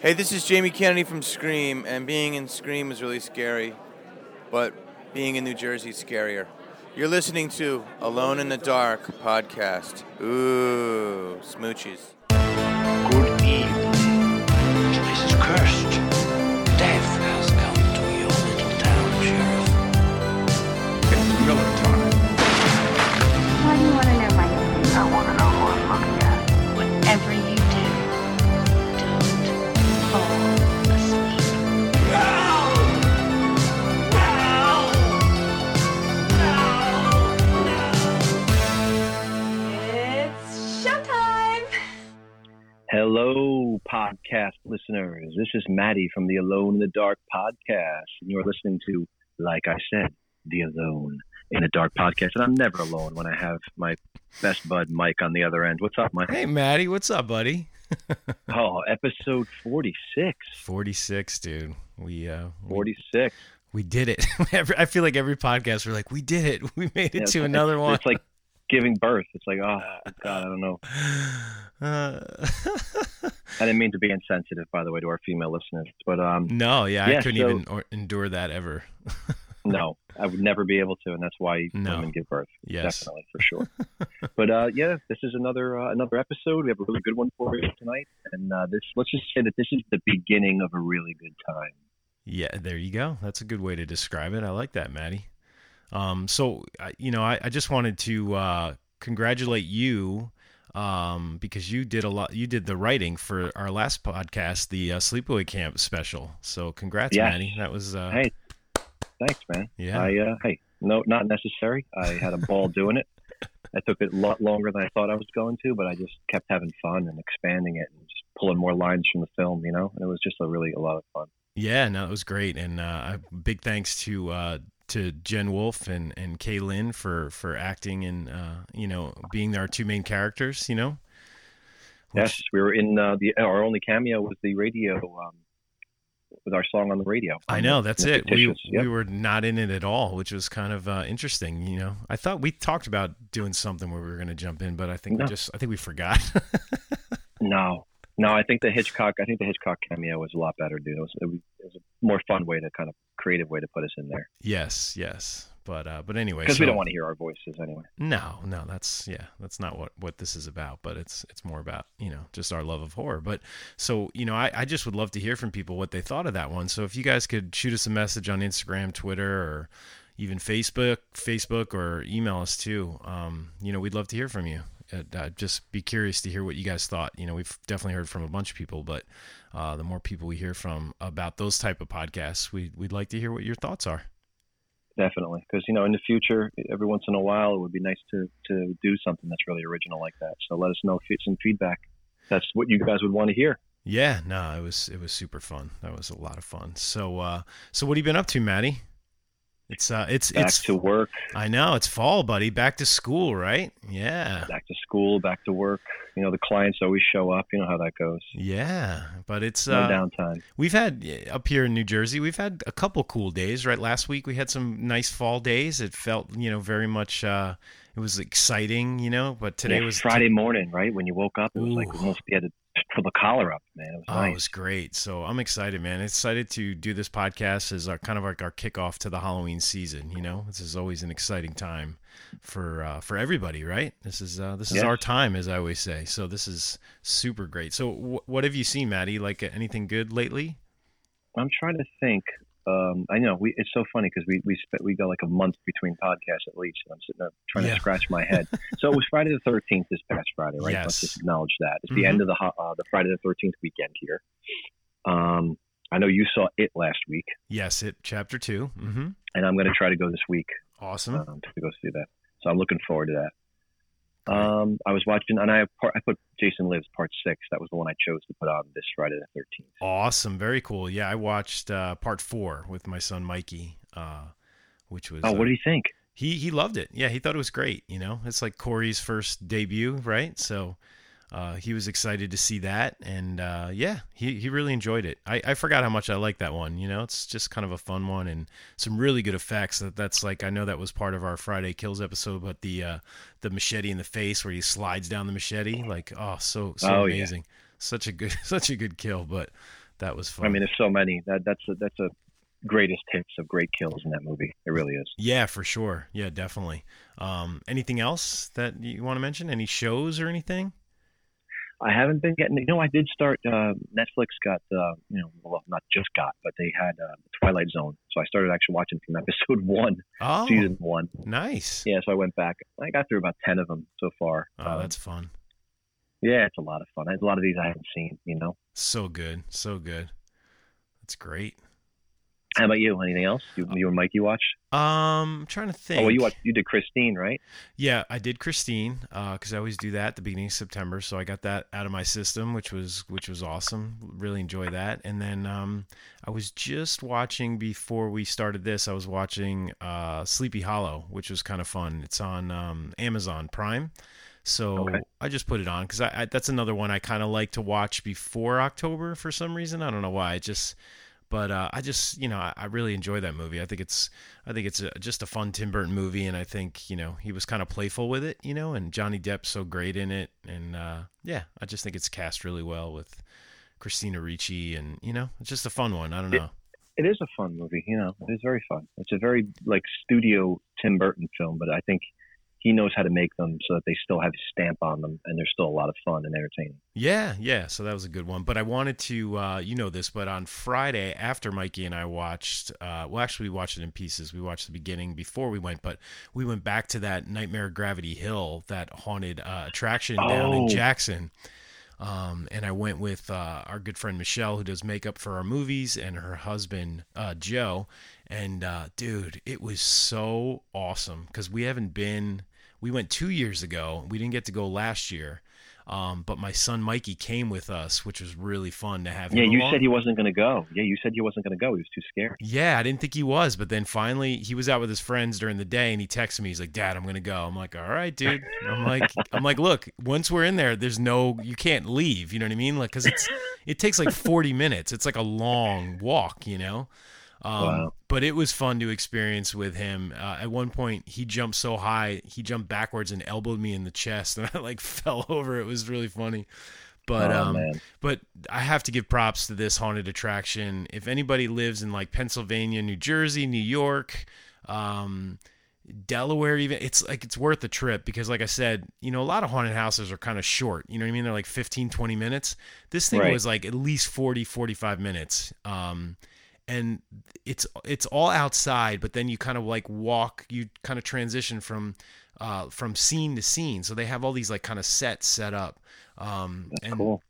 Hey, this is Jamie Kennedy from Scream, and being in Scream is really scary, but being in New Jersey is scarier. You're listening to Alone in the Dark podcast. Ooh, smoochies. Good evening. This place is cursed. Podcast listeners. This is Maddie from the Alone in the Dark podcast, and you're listening to, like I said, the Alone in the Dark podcast. And I'm never alone when I have my best bud Mike on the other end. What's up, Mike? Hey, Maddie, what's up, buddy? Oh, episode 46. 46, dude. We uh we, 46. we did it. I feel like every podcast we're like, we did it. We made it Yeah, to another it's, one. It's like giving birth. It's like, oh, God, I don't know. Uh, I didn't mean to be insensitive, by the way, to our female listeners. But um, no, yeah, Yeah, I couldn't so- even or, endure that ever. no, I would never be able to, and that's why No. women give birth. Yes. definitely for sure. but uh, yeah, this is another uh, another episode. We have a really good one for you tonight, and uh, this let's just say that this is the beginning of a really good time. Yeah, there you go. That's a good way to describe it. I like that, Maddie. Um, so you know, I, I just wanted to uh, congratulate you um, because you did a lot. You did the writing for our last podcast, the uh, Sleepaway Camp special. So congrats, Yes. Maddie. That was uh, Hey, thanks, man. Yeah. I uh, hey, no, not necessary. I had a ball doing it. I took it a lot longer than I thought I was going to, but I just kept having fun and expanding it and just pulling more lines from the film, you know. And it was just a really a lot of fun. Yeah, no, it was great, and uh, big thanks to uh, to Jen Wolf and and Kay Lynn for for acting and uh, you know being our two main characters. You know, Yes, we were in uh, the our only cameo was the radio um, with our song on the radio. I know that's it. We yep. we were not in it at all, which was kind of uh, interesting. You know, I thought we talked about doing something where we were going to jump in, but I think No. we just I think we forgot. No, no. I think the Hitchcock. I think the Hitchcock cameo was a lot better, dude. It was, it was a more fun way to kind of creative way to put us in there yes, yes, but uh, but anyway, because we don't want to hear our voices anyway. No, no, that's yeah, that's not what what this is about. But it's it's more about you know just our love of horror. But so you know, I I just would love to hear from people what they thought of that one. So if you guys could shoot us a message on Instagram, Twitter, or even Facebook, Facebook, or email us too. Um, you know, we'd love to hear from you. I'd, I'd just be curious to hear what you guys thought. You know, we've definitely heard from a bunch of people, but uh, the more people we hear from about those type of podcasts, we we'd like to hear what your thoughts are. Definitely, because you know, in the future, every once in a while, it would be nice to to do something that's really original like that. So let us know if it's some feedback. That's what you guys would want to hear. Yeah, no, it was it was super fun. That was a lot of fun. So uh so what have you been up to, Maddie? It's uh it's Back it's to work, I know, it's fall, buddy. Back to school, right? Yeah. back to school, back to work. You know, the clients always show up. You know how that goes. Yeah, but it's No uh downtime. we've had up here in New Jersey, we've had a couple cool days, right? Last week we had some nice fall days. It felt, you know, very much uh it was exciting, you know, but today Yeah, was Friday morning, right? When you woke up, it was like almost you had to pull the collar up, man. It was Oh, nice. it was great. So I'm excited, man. Excited to do this podcast as our kind of like our kickoff to the Halloween season. You know, this is always an exciting time for uh, for everybody, right? This is uh, this is Yes. our time, as I always say. So this is super great. So wh- what have you seen, Maddie? Like uh, anything good lately? I'm trying to think. Um, I know we, it's so funny because we we spent we got like a month between podcasts at least, and I'm sitting there trying Yeah. to scratch my head. so it was Friday the 13th this past Friday, right? Let's Yes. just acknowledge that it's Mhm. the end of the uh, the Friday the 13th weekend here. Um, I know you saw it last week, Yes, it chapter 2 Mm-hmm. and I'm going to try to go this week Awesome. um, to go see that. So I'm looking forward to that. Um, I was watching, and I part, I put Jason Lives Part Six. That was the one I chose to put on this Friday the 13th. Awesome. Very cool. Yeah, I watched uh, part four with my son Mikey, uh, which was Oh, uh, what do you think? he he loved it. Yeah, he thought it was great. You know, it's like Corey's first debut, right? So uh, he was excited to see that, and uh, yeah, he, he really enjoyed it. I, I forgot how much I like that one. You know, it's just kind of a fun one and some really good effects. That that's like I know that was part of our Friday Kills episode, but the uh, the machete in the face where he slides down the machete, like oh, so so Oh, yeah. amazing. Such a good such a good kill, but That was fun. I mean, there's so many. That that's a, that's a greatest hits of great kills in that movie. It really is. yeah, for sure. Yeah, definitely. Um, anything else that you want to mention? Any shows or anything? I haven't been getting. You know, I did start. Uh, Netflix got. Uh, you know, well, not just got, but they had uh, Twilight Zone. So I started actually watching from episode one, Oh, season one. nice. Yeah, so I went back. I got through about ten of them so far. Oh, Um, that's fun. yeah, it's a lot of fun. A lot of these I haven't seen. You know. So good. So good. That's great. How about you? Anything else? You, you and Mikey watch? Um, I'm trying to think. Oh, well, you watched. You did Christine, right? Yeah, I did Christine because I always do that at the beginning of September, so I got that out of my system, which was which was awesome. Really enjoy that. And then um, I was just watching before we started this. I was watching uh, Sleepy Hollow, which was kind of fun. It's on um, Amazon Prime, so Okay. I just put it on because I, I that's another one I kind of like to watch before October for some reason. I don't know why. It just but uh, I just you know I, I really enjoy that movie. I think it's I think it's a, just a fun Tim Burton movie, and I think you know he was kind of playful with it, you know, and Johnny Depp's so great in it, and uh, yeah, I just think it's cast really well with Christina Ricci, and you know, it's just a fun one. I don't know. It is a fun movie. You know, it's very fun. It's a very like studio Tim Burton film, but I think he knows how to make them so that they still have his stamp on them, and they're still a lot of fun and entertaining. Yeah, yeah. So that was a good one. But I wanted to, uh, you know this, but on Friday after Mikey and I watched, uh, well, actually we watched it in pieces. We watched the beginning before we went, but we went back to that Nightmare Gravity Hill, that haunted uh, attraction down in Oh. Jackson. Um, and I went with uh, our good friend Michelle, who does makeup for our movies, and her husband uh, Joe. And uh, dude, it was so awesome because we haven't been. We went two years ago. We didn't get to go last year, um, but my son Mikey came with us, which was really fun to have. Yeah, you along. said he wasn't going to go. Yeah, you said he wasn't going to go. He was too scared. Yeah, I didn't think he was, but then finally he was out with his friends during the day, and he texted me. He's like, "Dad, I'm gonna go." I'm like, "All right, dude." I'm like, "I'm like, look, once we're in there, there's no, you can't leave. You know what I mean? Like, cause it's, it takes like 40 minutes. It's like a long walk, you know. Um, Wow. But it was fun to experience with him. Uh, at one point, he jumped so high, he jumped backwards and elbowed me in the chest, and I like fell over. It was really funny. But oh um, man, but I have to give props to this haunted attraction. If anybody lives in like Pennsylvania, New Jersey, New York, um, Delaware, even it's like it's worth the trip because, like I said, you know, a lot of haunted houses are kind of short. You know what I mean? They're like 15, 20 minutes. This thing Right. was like at least 40, 45 minutes. Um, and it's it's all outside, but then you kind of like walk, you kind of transition from uh, from scene to scene. So they have all these like kind of sets set up. Um, that's and cool.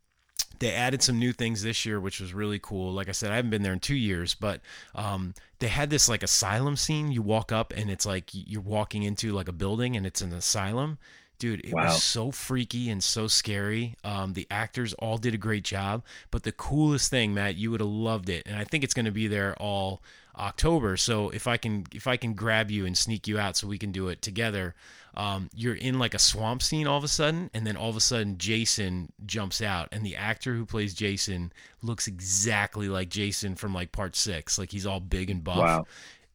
they added some new things this year, which was really cool. Like I said, I haven't been there in two years, but um, they had this like asylum scene. You walk up and it's like you're walking into like a building and it's an asylum. Dude, it Wow. was so freaky and so scary. Um, the actors all did a great job. But the coolest thing, Matt, you would have loved it, and I think it's going to be there all October. So if I can, if I can grab you and sneak you out, so we can do it together. Um, you're in like a swamp scene all of a sudden, and then all of a sudden Jason jumps out, and the actor who plays Jason looks exactly like Jason from like Part Six. Like he's all big and buff Wow.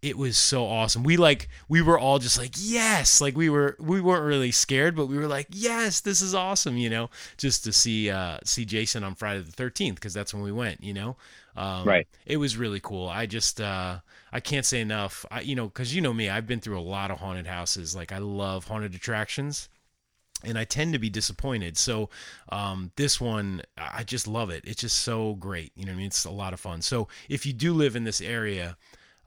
It was so awesome. We like we were all just like yes, like we were we weren't really scared, but we were like yes, this is awesome, you know, just to see uh see Jason on Friday the 13th because that's when we went, you know. Um, Right. It was really cool. I just uh I can't say enough. I you know cuz you know me, I've been through a lot of haunted houses. Like I love haunted attractions and I tend to be disappointed. So um, this one, I just love it. It's just so great. You know what I mean? It's a lot of fun. So if you do live in this area,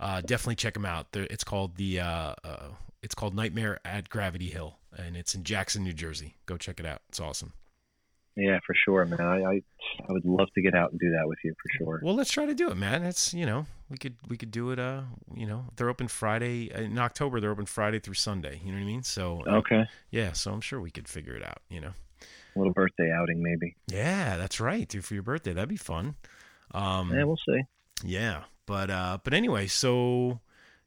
uh, definitely check them out. They're, it's called the uh, uh, it's called Nightmare at Gravity Hill, and it's in Jackson, New Jersey. Go check it out. It's awesome. Yeah, for sure, man. I, I I would love to get out and do that with you for sure. Well, let's try to do it, man. It's you know we could we could do it. Uh, you know they're open Friday in October. They're open Friday through Sunday. You know what I mean? So uh, Okay, yeah, so I'm sure we could figure it out. You know. a little birthday outing maybe. Yeah, that's right, dude. For your birthday, that'd be fun. Um, Yeah, we'll see. Yeah, but uh, but anyway, so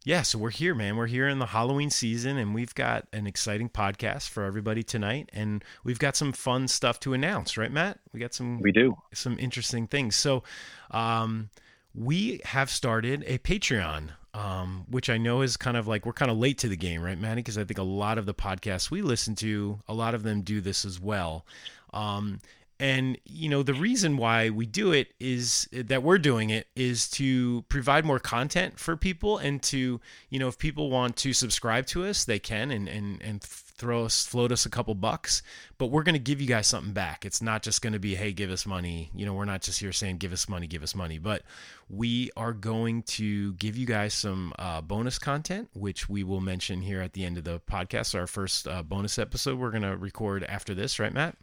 yeah, so we're here, man. We're here in the Halloween season, and we've got an exciting podcast for everybody tonight, and we've got some fun stuff to announce, right, Matt? We got some We do. some interesting things. So, um, we have started a Patreon, um, which I know is kind of like we're kind of late to the game, right, Matty? Because I think a lot of the podcasts we listen to, a lot of them do this as well. Um, and you know the reason why we do it is that we're doing it is to provide more content for people and to you know if people want to subscribe to us they can and and and throw us float us a couple bucks. But we're going to give you guys something back. It's not just going to be hey give us money. You know we're not just here saying give us money give us money. But we are going to give you guys some uh, bonus content which we will mention here at the end of the podcast. Our first uh, bonus episode we're going to record after this right matt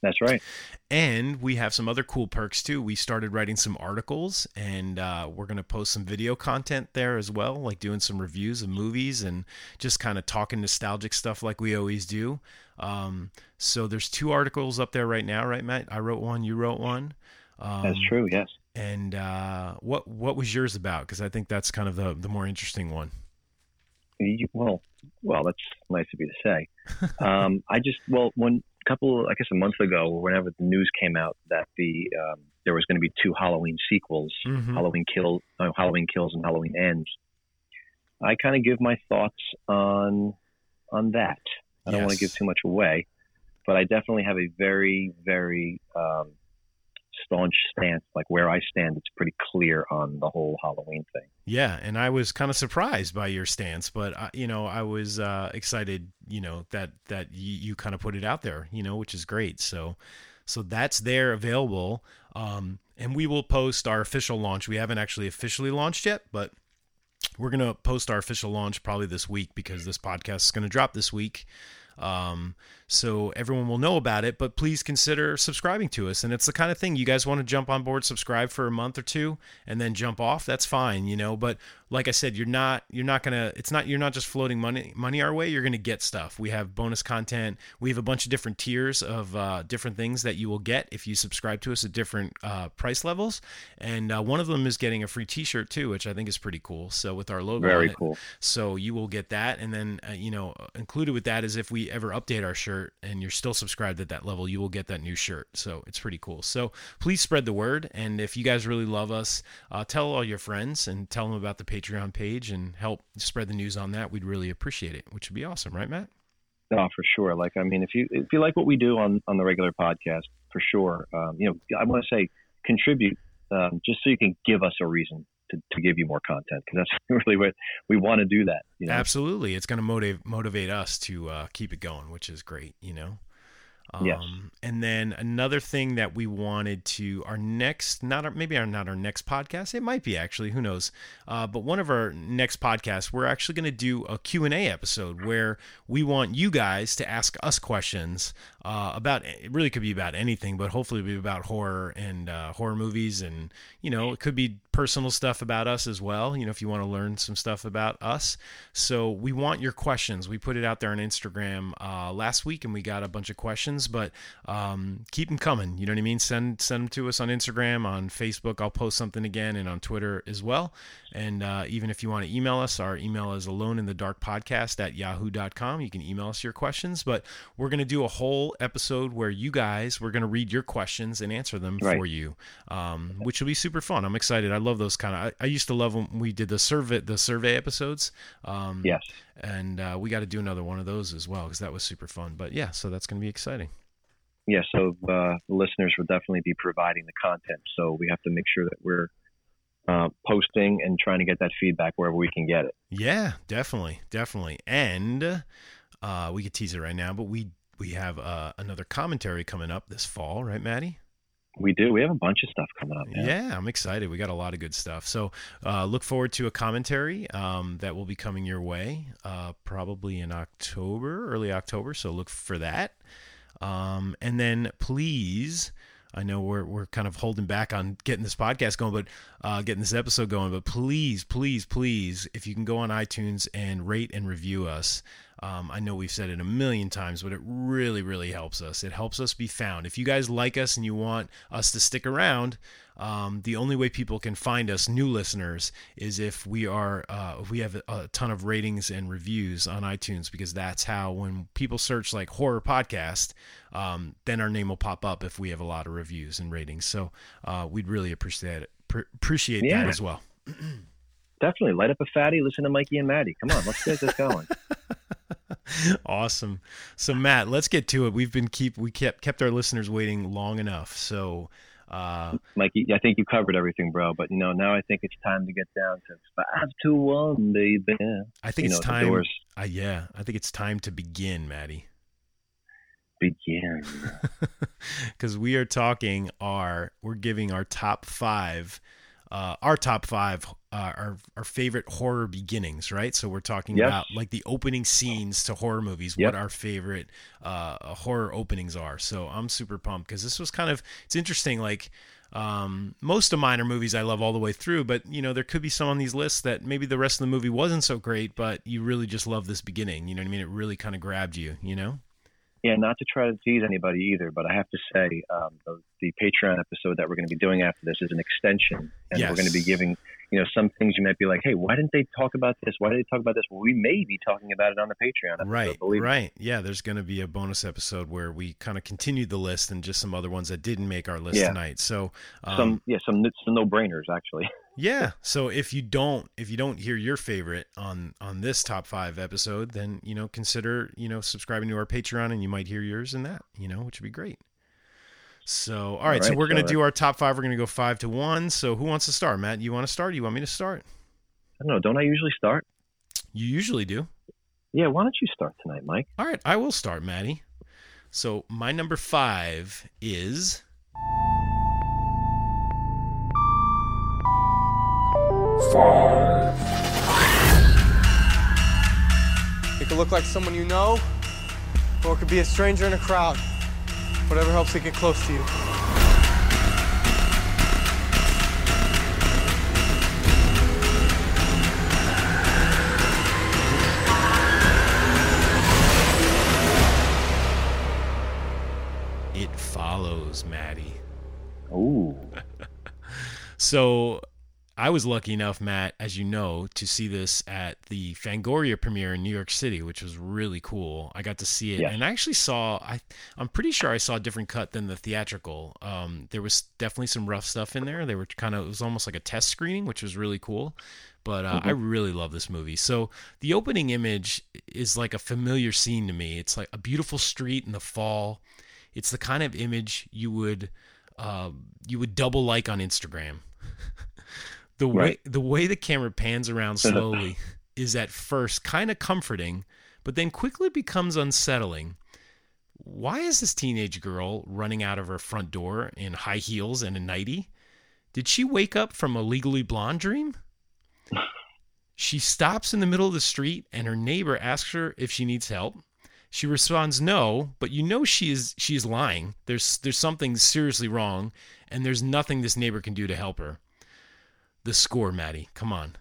That's right. and we have some other cool perks too. We started writing some articles, and uh, we're going to post some video content there as well, like doing some reviews of movies and just kind of talking nostalgic stuff like we always do. Um, so there's two articles up there right now, right, Matt? I wrote one, you wrote one. Um, That's true. Yes. And uh, what what was yours about? Because I think that's kind of the the more interesting one. Well, well, that's nice of you to say. um, I just well, one couple, I guess, a month ago, whenever the news came out that the um, there was going to be two Halloween sequels, Mhm. Halloween Kills, uh, Halloween Kills, and Halloween Ends. I kind of give my thoughts on on that. I don't want to give too much away, but I definitely have a very, very um, staunch stance. Like where I stand, it's pretty clear on the whole Halloween thing. Yeah, and I was kind of surprised by your stance, but uh, you know, I was uh, excited, you know, that that you, you kind of put it out there, you know, which is great. So, so that's there available, um, and we will post our official launch. We haven't actually officially launched yet, but we're gonna post our official launch probably this week because this podcast is gonna drop this week. Um, so everyone will know about it, but please consider subscribing to us. And it's the kind of thing you guys want to jump on board, subscribe for a month or two, and then jump off. That's fine, you know. But like I said, you're not you're not gonna it's not you're not just floating money money our way. You're gonna get stuff. We have bonus content. We have a bunch of different tiers of uh, different things that you will get if you subscribe to us at different uh, price levels. And uh, one of them is getting a free T-shirt too, which I think is pretty cool. So with our logo, Very on it. cool. So you will get that, and then uh, you know included with that is if we ever update our shirt and you're still subscribed at that level, you will get that new shirt. So it's pretty cool. So please spread the word, and if you guys really love us, uh, tell all your friends and tell them about the Patreon page and help spread the news on that. We'd really appreciate it, which would be awesome, right, Matt? No, for sure. Like, I mean, if you if you like what we do on on the regular podcast, for sure. Um, you know, I want to say contribute um, just so you can give us a reason to, to give you more content because that's really what we want to do. That you know, Absolutely, it's going to motivate motivate us to uh, keep it going, which is great. You know. Um, Yes. And then another thing that we wanted to our next, not our, maybe our not our next podcast. It might be actually, who knows? Uh, but one of our next podcasts, we're actually going to do a Q and A episode where we want you guys to ask us questions uh, about. It really could be about anything, but hopefully it'll be about horror and uh, horror movies, and you know, it could be personal stuff about us as well. You know, if you want to learn some stuff about us. So we want your questions. We put it out there on Instagram uh, last week, and we got a bunch of questions. But um, keep them coming. You know what I mean? Send send them to us on Instagram, on Facebook. I'll post something again, and on Twitter as well. And uh, even if you want to email us, our email is alone in the dark podcast at yahoo.com. You can email us your questions. But we're going to do a whole episode where you guys, we're going to read your questions and answer them Right. for you, um, which will be super fun. I'm excited. I love those kind of. I, I used to love when we did the survey the survey episodes. Um, yes, and uh, we got to do another one of those as well because that was super fun. But yeah, so that's going to be exciting. yeah. So uh, the listeners will definitely be providing the content. So we have to make sure that we're uh, posting and trying to get that feedback wherever we can get it. Yeah, definitely, definitely. And uh, we could tease it right now, but we we have uh, another commentary coming up this fall, right, Maddie? We do. We have a bunch of stuff coming up. Yeah, I'm excited. We got a lot of good stuff. So uh, look forward to a commentary um, that will be coming your way uh, probably in October, early October. So look for that. Um, and then please, I know we're, we're kind of holding back on getting this podcast going, but uh, getting this episode going. But please, please, please, if you can go on iTunes and rate and review us. Um, I know we've said it a million times, but it really, really helps us. It helps us be found. If you guys like us and you want us to stick around, um, the only way people can find us, new listeners, is if we are uh, if we have a, a ton of ratings and reviews on iTunes, because that's how when people search like horror podcast, um, then our name will pop up if we have a lot of reviews and ratings. So uh, we'd really appreciate it. Pr- appreciate Yeah. that as well. Definitely light up a fatty. Listen to Mikey and Maddie. Come on, let's get this going. awesome. So Matt, let's get to it. We've been keep we kept kept our listeners waiting long enough. So uh, Mikey, I think you covered everything, bro. But you know, now I think it's time to get down to five to one, baby. I think You it's know, time. Uh, yeah, I think it's time to begin, Maddie. Begin. because we are talking our we're giving our top five uh our top five uh, our our favorite horror beginnings right? So we're talking Yes. about like the opening scenes to horror movies Yep. what our favorite uh horror openings are. So i'm super pumped because this was kind of it's interesting like um most of mine are movies i love all the way through but you know there could be some on these lists that maybe the rest of the movie wasn't so great but you really just love this beginning. You know what i mean? It really kind of grabbed you you know? Yeah, not to try to tease anybody either, but I have to say um, the, the Patreon episode that we're going to be doing after this is an extension, and we're going to be giving you know some things you might be like, hey, why didn't they talk about this? Why did they talk about this? Well, we may be talking about it on the Patreon episode. Right, right. Yeah, there's going to be a bonus episode where we kind of continued the list and just some other ones that didn't make our list Yeah. tonight. So, um, Some yeah, some some no brainers actually. yeah. So if you don't if you don't hear your favorite on on this top five episode, then you know consider you know subscribing to our Patreon and you might hear yours in that. You know, which would be great. So, all right. so we're going to do our top five. We're going to go five to one. So who wants to start? Matt, you want to start? Or you want me to start? I don't know. Don't I usually start? You usually do. Yeah, why don't you start tonight, Mike? All right, I will start, Maddie. So my number five is It could look like someone you know, or it could be a stranger in a crowd. Whatever helps it get close to you. It Follows, Maddie. Ooh, So I was lucky enough, Matt, as you know, to see this at the Fangoria premiere in New York City, which was really cool. I got to see it, Yes. and I actually saw. I I'm pretty sure I saw a different cut than the theatrical. Um, there was definitely some rough stuff in there. They were kind of it was almost like a test screening, which was really cool. But uh, I really love this movie. So the opening image is like a familiar scene to me. It's like a beautiful street in the fall. It's the kind of image you would uh, you would double like on Instagram. the way Right. the way the camera pans around slowly is at first kind of comforting, but then quickly becomes unsettling. Why is this teenage girl running out of her front door in high heels and a nightie? Did she wake up from a legally blonde dream? She stops in the middle of the street and her neighbor asks her if she needs help. She responds no, but you know she is she is lying. There's there's something seriously wrong and there's nothing this neighbor can do to help her. The score, Maddie. Come on.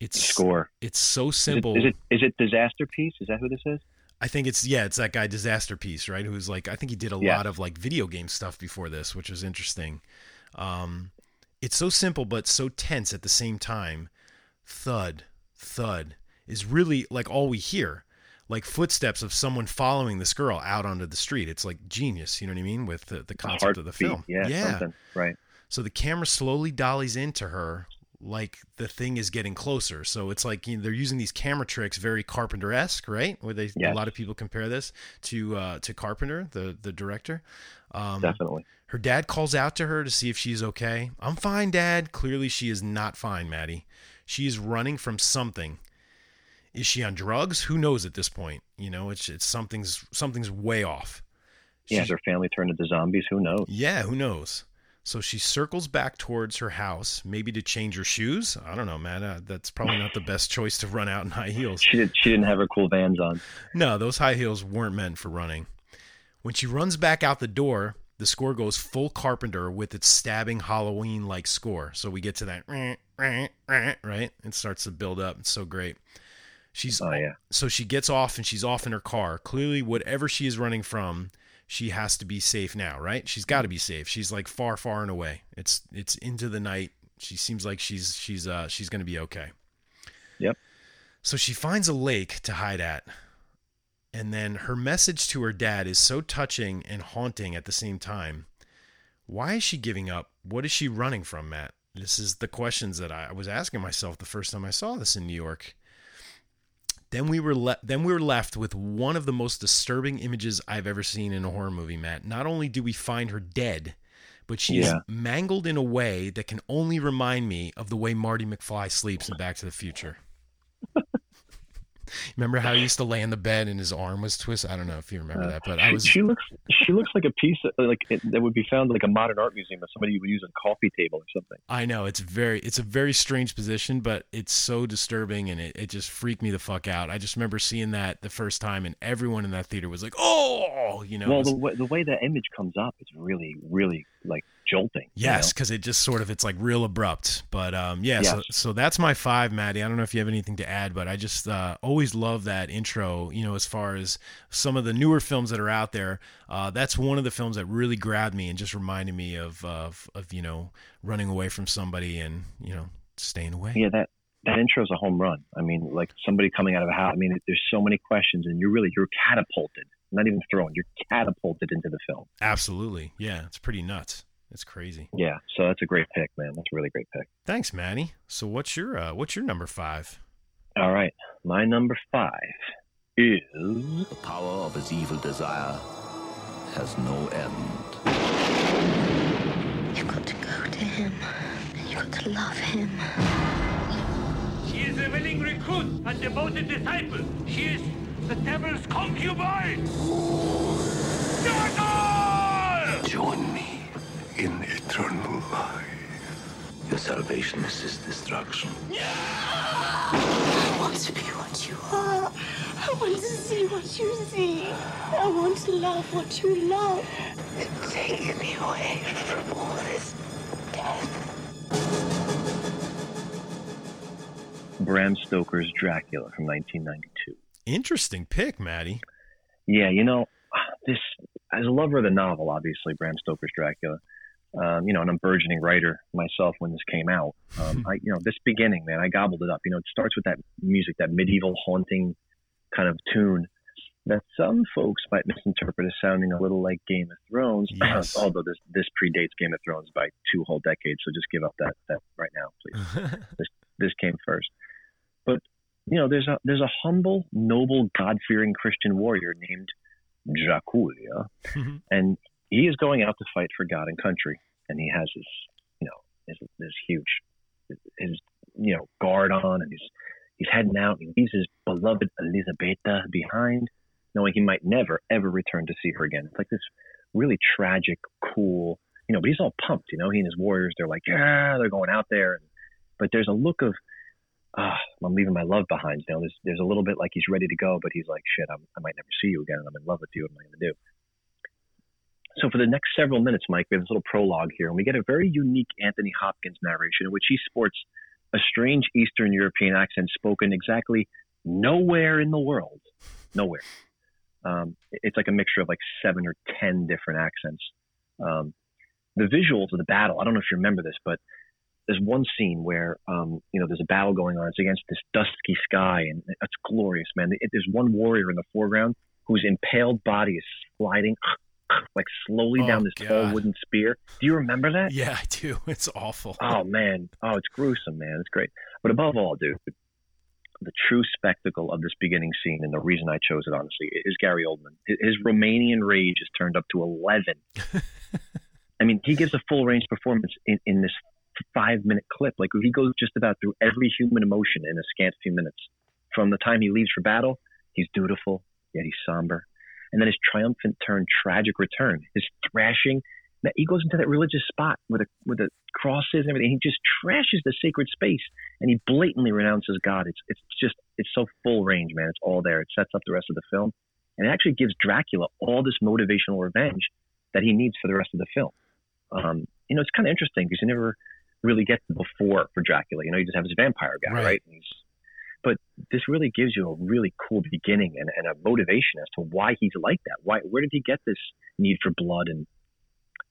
It's score. It's so simple. is it is it Disasterpeace? Is that who this is? I think it's yeah, it's that guy Disasterpeace, right? Who's like I think he did a Yeah. lot of like video game stuff before this, which is interesting. Um it's so simple but so tense at the same time. Thud, thud is really like all we hear. Like footsteps of someone following this girl out onto the street. It's like genius, you know what I mean, with the, the concept of the film. Yeah, something. Right. So the camera slowly dollies into her like the thing is getting closer. So it's like you know, they're using these camera tricks very Carpenter esque, right? Where they a lot of people compare this to uh, to Carpenter, the the director. Um, Definitely. her dad calls out to her to see if she's okay. I'm fine, Dad. Clearly, she is not fine, Maddie. She is running from something. Is she on drugs? Who knows at this point? You know, it's it's something's something's way off. Yeah, She- has her family turned into zombies? Who knows? yeah, who knows? So she circles back towards her house, maybe to change her shoes. I don't know, man. Uh, that's probably not the best choice to run out in high heels. She did. She didn't have her cool Vans on. No, those high heels weren't meant for running. When she runs back out the door, the score goes full Carpenter with its stabbing Halloween like score. So we get to that, right? It starts to build up. It's so great. She's Oh yeah. so she gets off and she's off in her car. Clearly, whatever she is running from, she has to be safe now, right? She's got to be safe. She's like far, far and away. It's it's into the night. She seems like she's she's uh she's gonna be okay. Yep. So she finds a lake to hide at. And then her message to her dad is so touching and haunting at the same time. Why is she giving up? What is she running from, Matt? This is the questions that I was asking myself the first time I saw this in New York. Then we were le- then we were left with one of the most disturbing images I've ever seen in a horror movie, Matt. Not only do we find her dead, but she's Yeah. mangled in a way that can only remind me of the way Marty McFly sleeps in Back to the Future. Remember how he used to lay in the bed and his arm was twisted? I don't know if you remember uh, that, but I she, was she looks she looks like a piece of, like it, that would be found like a modern art museum or somebody would use a coffee table or something. I know it's very it's a very strange position, but it's so disturbing and it, it just freaked me the fuck out. I just remember seeing that the first time and everyone in that theater was like, "Oh," you know. well, was- the way, the way the image comes up is really really like jolting. you know? yes, because it just sort of it's like real abrupt. But um, yeah, so so that's my five, Maddie. I don't know if you have anything to add, but I just uh, always love that intro. You know, as far as some of the newer films that are out there, uh, that's one of the films that really grabbed me and just reminded me of of, of you know running away from somebody and you know staying away. Yeah, that that intro is a home run. I mean, like somebody coming out of a house. I mean, there's so many questions, and you're really you're catapulted. Not even thrown. You're catapulted into the film. Absolutely. Yeah, it's pretty nuts. It's crazy. Yeah, so that's a great pick, man. That's a really great pick. Thanks, Manny. So what's your uh, what's your number five? All right, my number five is The power of his evil desire has no end. You've got to go to him. And you've got to love him. She is a willing recruit and devoted disciple. She is the devil's concubine. Join me in eternal life. Your salvation is his destruction. I want to be what you are. I want to see what you see. I want to love what you love. Take me away from all this death. Bram Stoker's Dracula from 1992. Interesting pick, Maddie. Yeah, you know, this as a lover of the novel, obviously Bram Stoker's Dracula. Um, you know, and I'm a burgeoning writer myself when this came out. Um, I, you know, this beginning, man, I gobbled it up. You know, it starts with that music, that medieval haunting kind of tune that some folks might misinterpret as sounding a little like Game of Thrones. Yes. Although this this predates Game of Thrones by two whole decades, so just give up that that right now, please this this came first. But you know, there's a there's a humble, noble, God fearing Christian warrior named Dracula, and he is going out to fight for God and country, and he has his you know his this huge his you know guard on, and he's he's heading out. And he leaves his beloved Elisabeta behind, knowing he might never ever return to see her again. It's like this really tragic, cool, you know. But he's all pumped, you know. He and his warriors, they're like, yeah, they're going out there, but there's a look of ah, I'm leaving my love behind. You know, there's there's a little bit like he's ready to go, but he's like, shit, I'm, I might never see you again, and I'm in love with you. What am I going to do? So for the next several minutes, Mike, we have this little prologue here, and we get a very unique Anthony Hopkins narration in which he sports a strange Eastern European accent spoken exactly nowhere in the world, nowhere. Um, it's like a mixture of like seven or ten different accents. Um, the visuals of the battle, I don't know if you remember this, but there's one scene where um, you know there's a battle going on. It's against this dusky sky, and it's glorious, man. There's one warrior in the foreground whose impaled body is sliding like slowly Oh, down this tall wooden spear. Do you remember that? yeah, I do. It's awful. Oh man, oh it's gruesome, man. It's great. But above all, dude, the true spectacle of this beginning scene, and the reason I chose it honestly, is Gary Oldman. His- His Romanian rage is turned up to eleven. I mean, he gives a full range performance in, in this five minute clip. Like he goes just about through every human emotion in a scant few minutes. From the time he leaves for battle, he's dutiful, yet he's somber. And then his triumphant turn, tragic return, his thrashing. That he goes into that religious spot with the where the cross is and everything. He just trashes the sacred space and he blatantly renounces God. It's it's just it's so full range, man. It's all there. It sets up the rest of the film, and it actually gives Dracula all this motivational revenge that he needs for the rest of the film. Um, you know, it's kind of interesting because you never really get the before for Dracula. You know, you just have this vampire guy, Right. right? And he's, but this really gives you a really cool beginning and, and a motivation as to why he's like that. Why, where did he get this need for blood and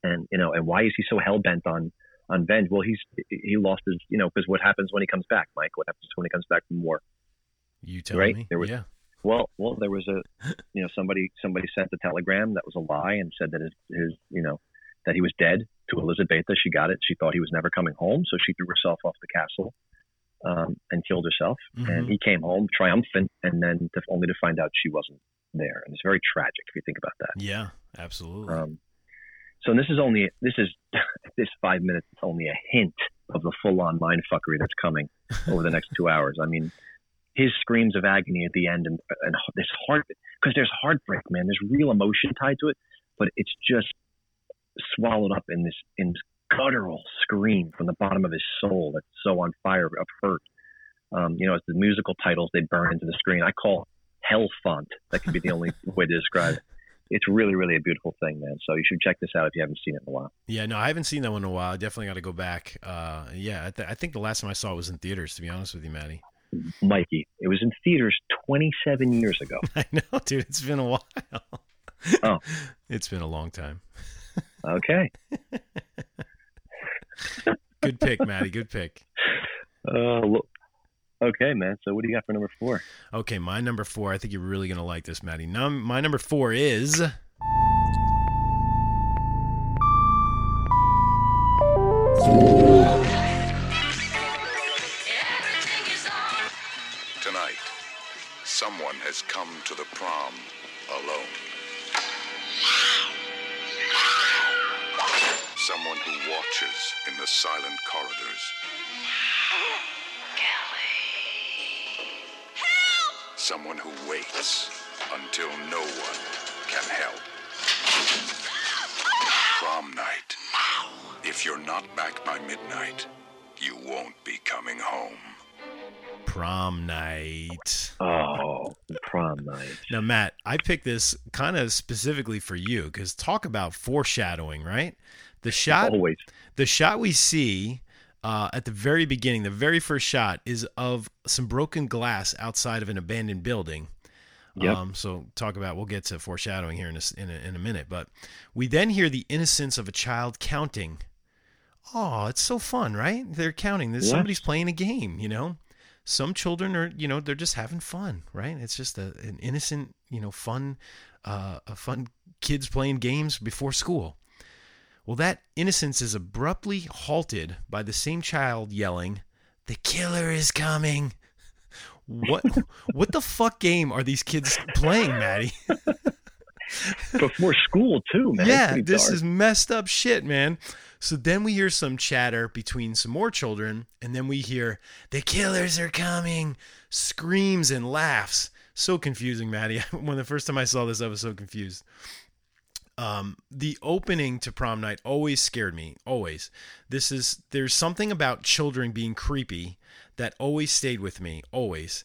and you know, and why is he so hell bent on on venge? Well, he's he lost his, you know, because what happens when he comes back, Mike? What happens when he comes back from war? You tell Right? me. There was- yeah. Well, well, there was a, you know, somebody somebody sent a telegram that was a lie and said that his, his you know, that he was dead to Elisabeta. She got it. She thought he was never coming home, so she threw herself off the castle. Um, and killed herself. Mhm. And he came home triumphant, and then to, only to find out she wasn't there. And it's very tragic if you think about that. Yeah, absolutely. Um, so this is only this is this five minutes is only a hint of the full-on mind fuckery that's coming over the next two hours. I mean, his screams of agony at the end, and and this heart because there's heartbreak, man. There's real emotion tied to it, but it's just swallowed up in this in this guttural scream from the bottom of his soul that's so on fire of hurt. Um, you know, as the musical titles they burn into the screen. I call hell font. That could be the only way to describe it. It's really, really a beautiful thing, man. So you should check this out if you haven't seen it in a while. yeah, no, I haven't seen that one in a while. I definitely got to go back. Uh, yeah, I, th- I think the last time I saw it was in theaters. To be honest with you, Maddie. Mikey, it was in theaters 27 years ago. I know, dude. It's been a while. Oh. it's been a long time. Okay. Good pick, Maddie. Good pick. Uh, look. Okay, man. So what do you got for number four? Okay, my number four. I think you're really gonna like this, Maddie. Num- my number four is Tonight, someone has come to the prom alone. Someone who watches in the silent corridors. Kelly. Help! Someone who waits until no one can help. Prom night. If you're not back by midnight, you won't be coming home. prom night. Oh, prom night. Now, Matt, I picked this kind of specifically for you because talk about foreshadowing, right? The shot, Always. the shot we see uh, at the very beginning, the very first shot is of some broken glass outside of an abandoned building. Yep. Um, so talk about we'll get to foreshadowing here in a, in a in a minute, but we then hear the innocence of a child counting. Oh, it's so fun, right? They're counting. There's Yes. somebody's playing a game, you know. Some children are, you know, they're just having fun, right? It's just a, an innocent, you know, fun, uh, a fun kids playing games before school. Well, that innocence is abruptly halted by the same child yelling, "The killer is coming!" What what the fuck game are these kids playing, Maddie? Before school too, man. Yeah, this dark. is messed up shit, man. So then we hear some chatter between some more children, and then we hear the killers are coming, screams and laughs. So confusing, Maddie. when the first time I saw this, I was so confused. Um, the opening to prom night always scared me. Always. This is there's something about children being creepy that always stayed with me. Always.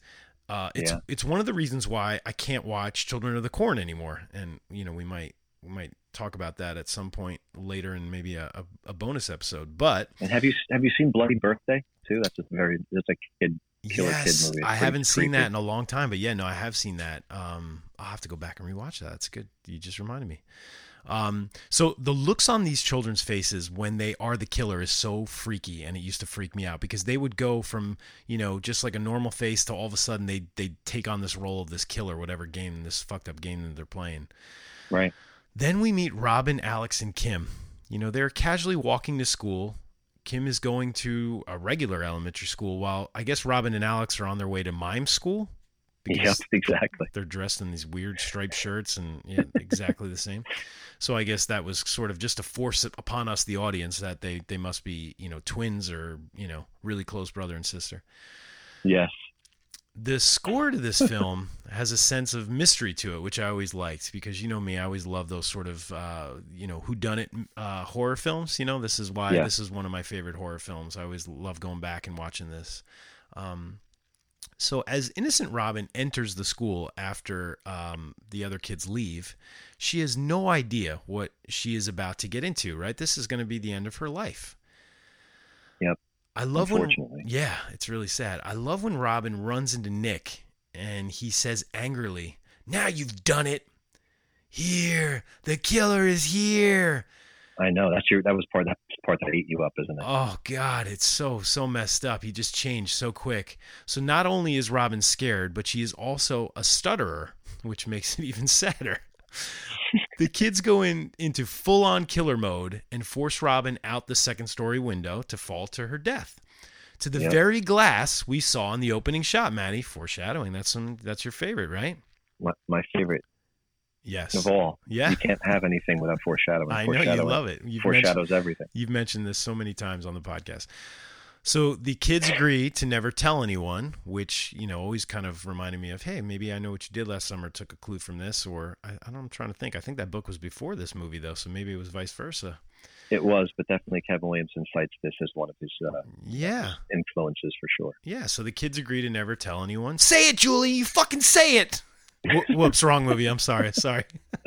Uh, it's Yeah. it's one of the reasons why I can't watch Children of the Corn anymore. And you know we might we might talk about that at some point later in maybe a, a, a bonus episode. But And have you have you seen Bloody Birthday too? That's a very that's a kid killer kid movie. It's I haven't seen creepy. that in a long time. But yeah, no, I have seen that. Um, I'll have to go back and rewatch that. That's good. You just reminded me. Um, so the looks on these children's faces when they are the killer is so freaky, and it used to freak me out because they would go from you know just like a normal face to all of a sudden they they take on this role of this killer, whatever game, this fucked up game that they're playing. Right. Then we meet Robin, Alex, and Kim. You know, they're casually walking to school. Kim is going to a regular elementary school while I guess Robin and Alex are on their way to mime school. Yep, exactly. They're dressed in these weird striped shirts and yeah, exactly the same. So I guess that was sort of just to force it upon us, the audience, that they, they must be, you know, twins or, you know, really close brother and sister Yes. the score to this film has a sense of mystery to it, which I always liked because you know me, I always love those sort of uh, you know whodunit uh, horror films. You know, this is why Yeah. this is one of my favorite horror films. I always love going back and watching this. Um, so as innocent Robin enters the school after um, the other kids leave, she has no idea what she is about to get into. Right, this is going to be the end of her life. Yep. I love when yeah, it's really sad. I love when Robin runs into Nick and he says angrily, "Now you've done it. Here, the killer is here." I know. That's your that was part that part that ate you up, isn't it? Oh god, it's so so messed up. He just changed so quick. So not only is Robin scared, but she is also a stutterer, which makes it even sadder. The kids go in into full-on killer mode and force Robin out the second story window to fall to her death. to the Yep. very glass we saw in the opening shot, Maddie. Foreshadowing. That's some. That's your favorite, right? My, my favorite Yes. of all. Yeah. You can't have anything without foreshadowing. I know you love it. You've foreshadows everything. You've mentioned this so many times on the podcast. So the kids agree to never tell anyone, which you know always kind of reminded me of, hey, maybe I know what you did last summer. Took a clue from this, or I, I don't. I'm trying to think. I think that book was before this movie though, so maybe it was vice versa. It was, but definitely Kevin Williamson cites this as one of his uh, Yeah, influences for sure. yeah. So the kids agree to never tell anyone. Say it, Julie. You fucking say it. Wh- Whoops, wrong movie. I'm sorry. Sorry.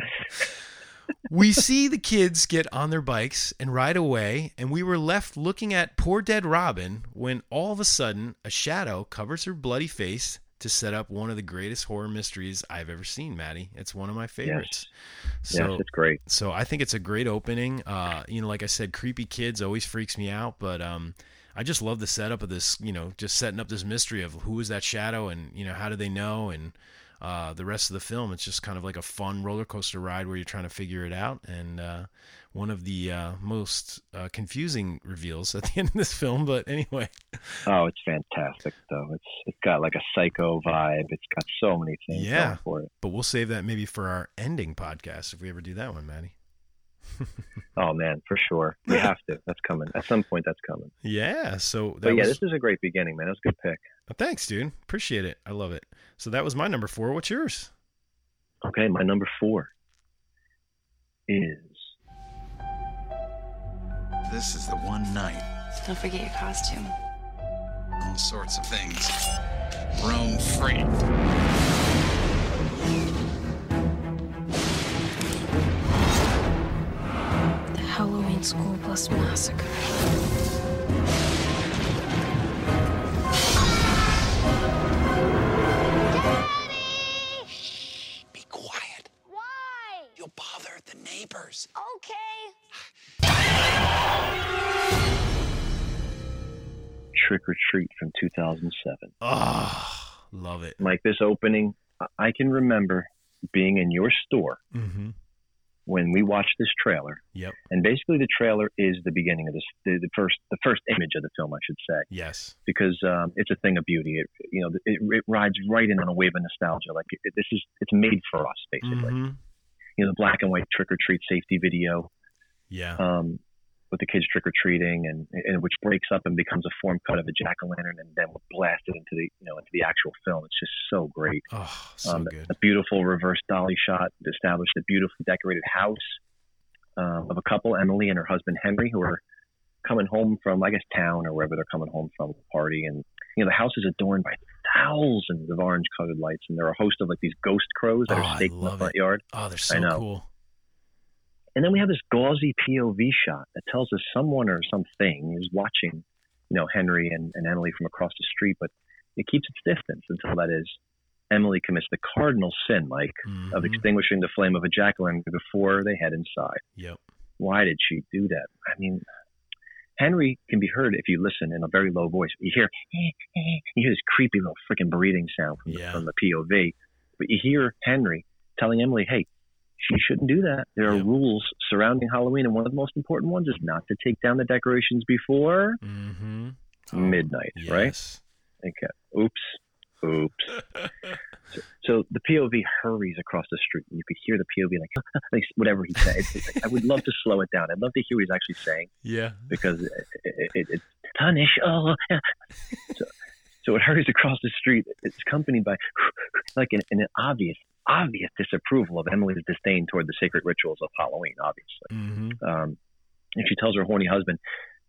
we see the kids get on their bikes and ride away, and we were left looking at poor dead Robin when all of a sudden a shadow covers her bloody face to set up one of the greatest horror mysteries I've ever seen, Maddie. It's one of my favorites. So, yes, it's great. so I think it's a great opening. Uh, you know, like I said, creepy kids always freaks me out, but um, I just love the setup of this. You know, just setting up this mystery of who is that shadow, and you know, how do they know, and uh, the rest of the film. It's just kind of like a fun roller coaster ride where you're trying to figure it out, and uh, one of the uh, most uh, confusing reveals at the end of this film. But anyway, Oh, it's fantastic though. It's it's got like a psycho vibe. It's got so many things Yeah. going for it. but we'll save that maybe for our ending podcast if we ever do that one, Maddie. Oh man, for sure. We have to. That's coming. At some point that's coming. Yeah. So that But yeah, was, this is a great beginning, man. That was a good pick. Thanks, dude. Appreciate it. I love it. So that was my number four. What's yours? Okay, my number four is This is the one night. Don't forget your costume. All sorts of things. Roam free. The Halloween School Bus Massacre. Neighbors. Okay. Trick or Treat from 2007. Oh, love it. Like this opening, I- I can remember being in your store Mm-hmm. when we watched this trailer. Yep. And basically, the trailer is the beginning of this, the, the first, the first image of the film, I should say, Yes. because um, it's a thing of beauty. It, you know, it, it rides right in on a wave of nostalgia. Like it, this is, it's made for us, basically. Mhm. You know, the black and white trick or treat safety video, Yeah. um, with the kids trick or treating, and, and which breaks up and becomes a form cut of a jack o' lantern, and then we're blasted into the, you know, into the actual film. It's just so great. Oh, so um, good. A beautiful reverse dolly shot established a beautifully decorated house um, of a couple, Emily and her husband Henry, who are coming home from, I guess, town or wherever they're coming home from a party. And, you know, the house is adorned by thousands of orange colored lights. And there are a host of like these ghost crows that Oh, are staked in the front it. yard. Oh, they're so cool. And then we have this gauzy POV shot that tells us someone or something is watching, you know, Henry and, and Emily from across the street, but it keeps its distance until that is Emily commits the cardinal sin, Mike, of Mhm. extinguishing the flame of a jack o' lantern before they head inside. Yep. Why did she do that? I mean, Henry can be heard if you listen in a very low voice. You hear, you hear this creepy little freaking breathing sound from, Yeah. the, from the POV, but you hear Henry telling Emily, "Hey, she shouldn't do that. There are rules surrounding Halloween, and one of the most important ones is not to take down the decorations before Mm-hmm. midnight, right? Okay. Oops. Oops. so, the POV hurries across the street, and you could hear the POV like, whatever he said. Like, I would love to slow it down. I'd love to hear what he's actually saying Yeah. because it, it, it, it's punish. Oh, so, so it hurries across the street. It's accompanied by like an, an obvious, obvious disapproval of Emily's disdain toward the sacred rituals of Halloween. Obviously, Mm-hmm. um, and she tells her horny husband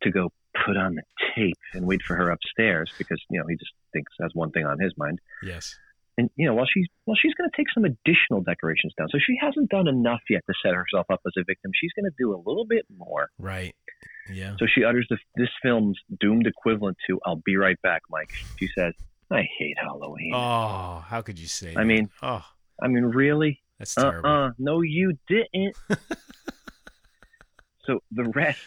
to go put on the tape and wait for her upstairs because you know he just thinks has one thing on his mind. Yes. And you know while she's well she's going to take some additional decorations down. So she hasn't done enough yet to set herself up as a victim. She's going to do a little bit more. Right. Yeah. So she utters the, this film's doomed equivalent to "I'll be right back, Mike." She says, "I hate Halloween." Oh, how could you say? I that? mean, oh, I mean, really? that's Uh terrible. uh No, you didn't. so the rest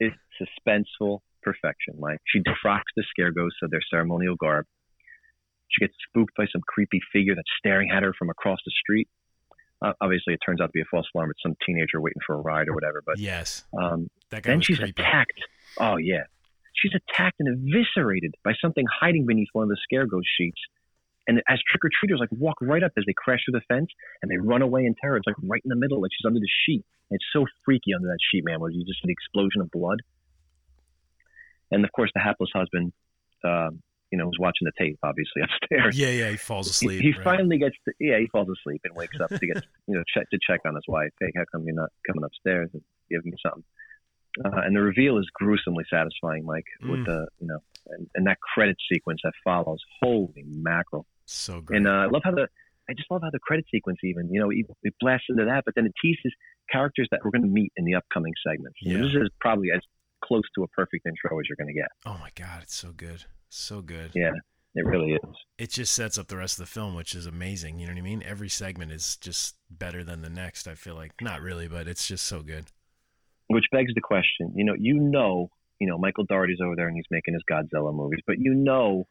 is suspenseful perfection. Mike. she defrocks the scare ghosts of their ceremonial garb. She gets spooked by some creepy figure that's staring at her from across the street. Uh, obviously, it turns out to be a false alarm. It's some teenager waiting for a ride or whatever. But yes. um, then she's creepy. attacked. Oh yeah, she's attacked and eviscerated by something hiding beneath one of the scarecrow sheets. And as trick or treaters like walk right up as they crash through the fence and they run away in terror, it's like right in the middle, like she's under the sheet. And it's so freaky under that sheet, man, where you just see the explosion of blood. And of course, the hapless husband, uh, you know, was watching the tape, obviously upstairs. Yeah, yeah, he falls asleep. He, right. finally gets, to, yeah, he falls asleep and wakes up to get, you know, check to check on his wife. Hey, how come you're not coming upstairs and give me something? Uh, and the reveal is gruesomely satisfying, Mike, with Mm. the, you know, and, and that credit sequence that follows. Holy mackerel! So great. And uh, I love how the, I just love how the credit sequence even, you know, it, it blasts into that, but then it teases characters that we're going to meet in the upcoming segments. You know, Yeah. This is probably as close to a perfect intro as you're going to get. oh my god, it's so good, so good. Yeah, it really is. It just sets up the rest of the film, which is amazing. You know what I mean? Every segment is just better than the next. I feel like not really, but it's just so good. which begs the question you know you know you know michael dougherty's over there and he's making his godzilla movies but you know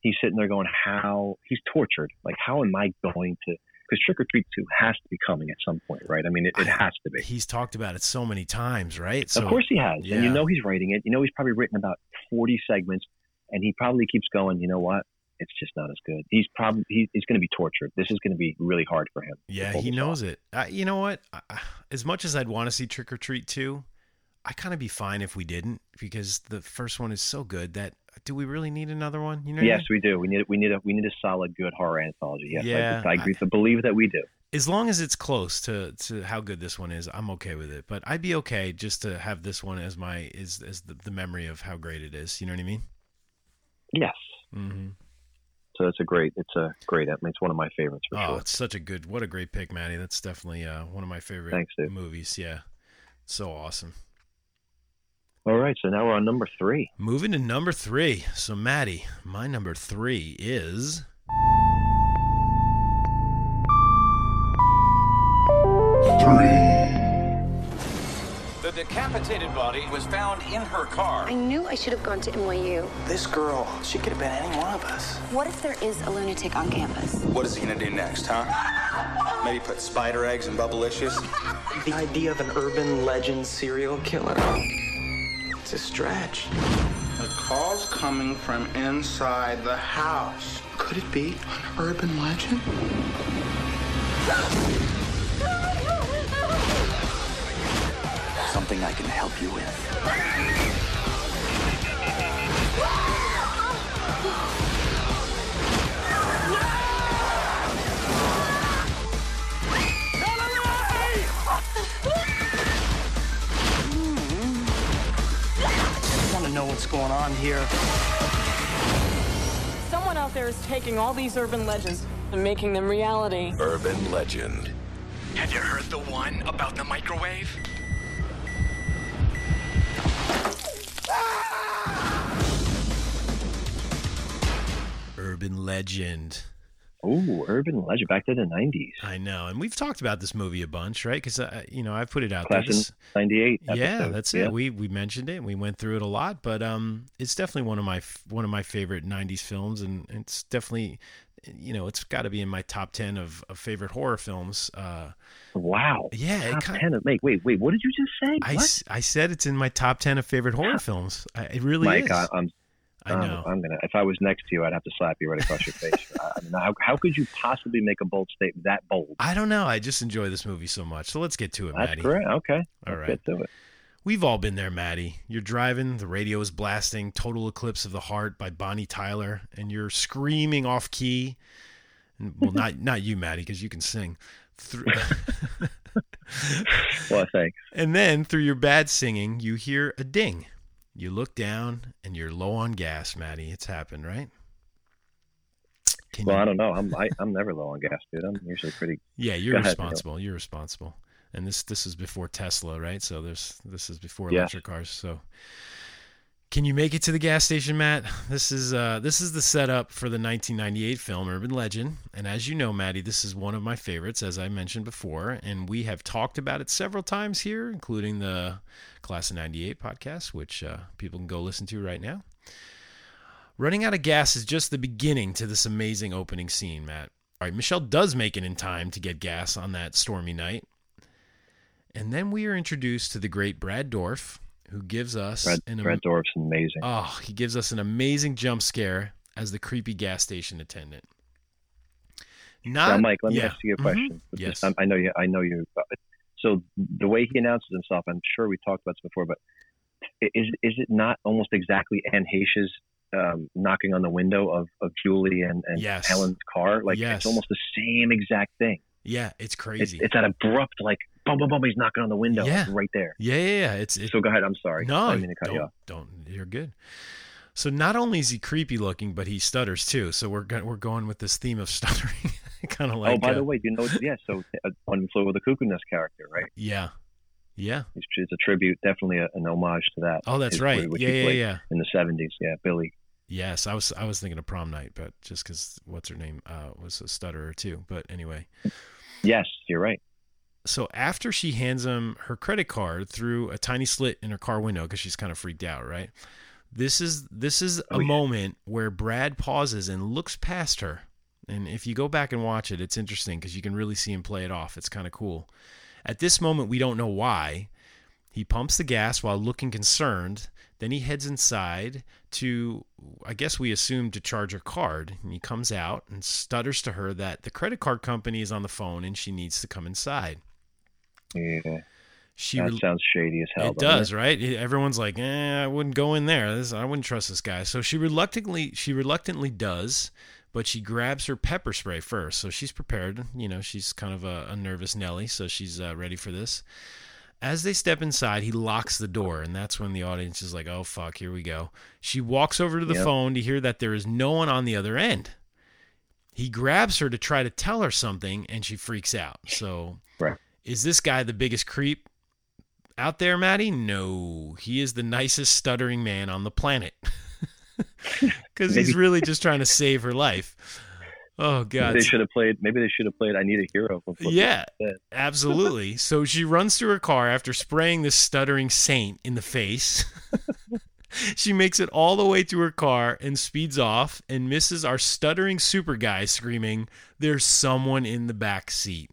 he's sitting there going how he's tortured like how am i going to because trick or treat 2 has to be coming at some point right i mean it, it has to be He's talked about it so many times, right? So of course he has and you know he's writing it you know he's probably written about 40 segments and he probably keeps going you know what it's just not as good he's probably he, he's going to be tortured this is going to be really hard for him Yeah, he knows it. Uh, you know what? I- I- As much as I'd want to see Trick or Treat 2, I kind of be fine if we didn't because the first one is so good that do we really need another one? You know? what I Yes, mean? we do. We need we need a we need a solid, good horror anthology. Yes, Yeah, I, I agree to believe that we do. As long as it's close to, to how good this one is, I'm okay with it. But I'd be okay just to have this one as my is as the, the memory of how great it is. You know what I mean? Yes. Mm-hmm. So it's a great, it's a great. I mean, it's one of my favorites for Oh, sure. it's such a good, what a great pick, Maddie. That's definitely uh, one of my favorite Thanks, dude. movies. Yeah, so awesome. All right, so now we're on number three. Moving to number three. So, Maddie, my number three is The decapitated body was found in her car. I knew I should have gone to NYU. This girl, she could have been any one of us. What if there is a lunatic on campus? What is he gonna do next, huh? Maybe put spider eggs in bubblicious? The idea of an urban legend serial killer. It's a stretch. The call's coming from inside the house. Could it be an urban legend? Something I can help you with. I want to know what's going on here. Someone out there is taking all these urban legends and making them reality. Urban legend. Have you heard the one about the microwave? Urban Legend. Oh, urban legend back to the '90s. I know, and we've talked about this movie a bunch, right? Because uh, you know I've put it out Class there. This- in '98. yeah, that's it. We we mentioned it. We went through it a lot, but um, it's definitely one of my one of my favorite '90s films, and it's definitely, you know, it's got to be in my top ten of, of favorite horror films. Uh, Wow. Yeah, Top kind- ten of, wait, wait, wait. What did you just say? I, What? I said it's in my top ten of favorite horror films. I, it really Mike, is. I, I'm. I I'm- know. I'm gonna. If I was next to you, I'd have to slap you right across your face. I mean, how, how could you possibly make a bold statement that bold? I don't know. I just enjoy this movie so much. So let's get to it, That's Maddie. great. Okay. All Let's right. Get to it. We've all been there, Maddie. You're driving, the radio is blasting Total Eclipse of the Heart by Bonnie Tyler, and you're screaming off key. Well, not not you, Maddie, because you can sing. Through, Well, thanks. and then through your bad singing, you hear a ding. You look down and you're low on gas, Maddie. It's happened, right? Can Well, you- I don't know. I'm I, I'm never low on gas, dude. I'm usually pretty. Yeah, you're responsible. You're responsible. And this this is before Tesla, right? So there's this is before Yes. electric cars. So can you make it to the gas station, Matt? This is uh this is the setup for the 1998 film Urban Legend. And as you know, Maddie, this is one of my favorites, as I mentioned before, and we have talked about it several times here, including the Class of '98 podcast, which uh, people can go listen to right now. Running out of gas is just the beginning to this amazing opening scene, Matt. All right, Michelle does make it in time to get gas on that stormy night. And then we are introduced to the great Brad Dourif, who gives us Brad, an Brad Dourif's amazing. Oh, he gives us an amazing jump scare as the creepy gas station attendant. Not now, Mike, let me yeah. ask you a Mhm. question. Yes. I, I know you. I know you. So the way he announces himself, I'm sure we talked about this before, but is is it not almost exactly Anne Heche's um, knocking on the window of, of Julie and, and Yes. Helen's car? Like Yes. it's almost the same exact thing. Yeah, it's It's, crazy. it's that abrupt, like boom, boom, boom. He's knocking on the window, Yeah. right there. yeah, yeah, yeah. It's it, So go ahead. I'm sorry. No, I mean to cut don't, you off. don't. You're good. So not only is he creepy looking, but he stutters too. So we're go- we're going with this theme of stuttering, kind of like. oh, by uh, the way, do you know? Yeah. So uh, on Flew with the Cuckoo Nest character, right? Yeah, yeah. It's, it's a tribute, definitely a, an homage to that. Oh, that's right. which Yeah, yeah, yeah. In the '70s, yeah, Billy. Yes, I was I was thinking of prom night, but just because what's her name uh, was a stutterer too. But anyway, Yes, you're right. So after she hands him her credit card through a tiny slit in her car window because she's kind of freaked out, right? This is this is a Oh, yeah. moment where Brad pauses and looks past her. And if you go back and watch it, it's interesting because you can really see him play it off. It's kind of cool. At this moment, we don't know why. He pumps the gas while looking concerned. Then he heads inside to, I guess we assume, to charge her card. And he comes out and stutters to her that the credit card company is on the phone and she needs to come inside. Yeah. She that sounds shady as hell. it does, right? Everyone's like, "Eh, I wouldn't go in there. This, I wouldn't trust this guy." So she reluctantly, she reluctantly does, but she grabs her pepper spray first. So she's prepared. You know, she's kind of a, a nervous Nelly, so she's uh, ready for this. As they step inside, he locks the door, and that's when the audience is like, "Oh fuck, here we go." She walks over to the Yep. phone to hear that there is no one on the other end. He grabs her to try to tell her something, and she freaks out. So. Is this guy the biggest creep out there, Maddie? No, he is the nicest stuttering man on the planet. Because he's really just trying to save her life. Oh God! Maybe They should have played. Maybe they should have played "I Need a Hero." Yeah, absolutely. So she runs to her car after spraying this stuttering saint in the face. she makes it all the way to her car and speeds off and misses our stuttering super guy screaming, There's someone in the back seat.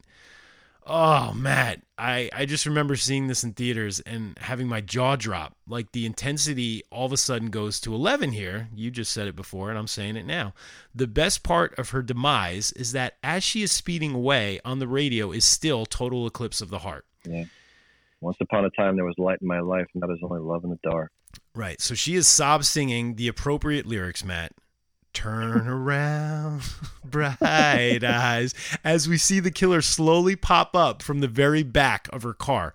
Oh, Matt, I, I just remember seeing this in theaters and having my jaw drop. Like the intensity all of a sudden goes to 11 here. You just said it before, and I'm saying it now. The best part of her demise is that as she is speeding away on the radio is still Total Eclipse of the Heart. Yeah. Once upon a time, there was light in my life, and that is only love in the dark. Right. So she is sob singing the appropriate lyrics, Matt. Turn around, bright eyes, as we see the killer slowly pop up from the very back of her car.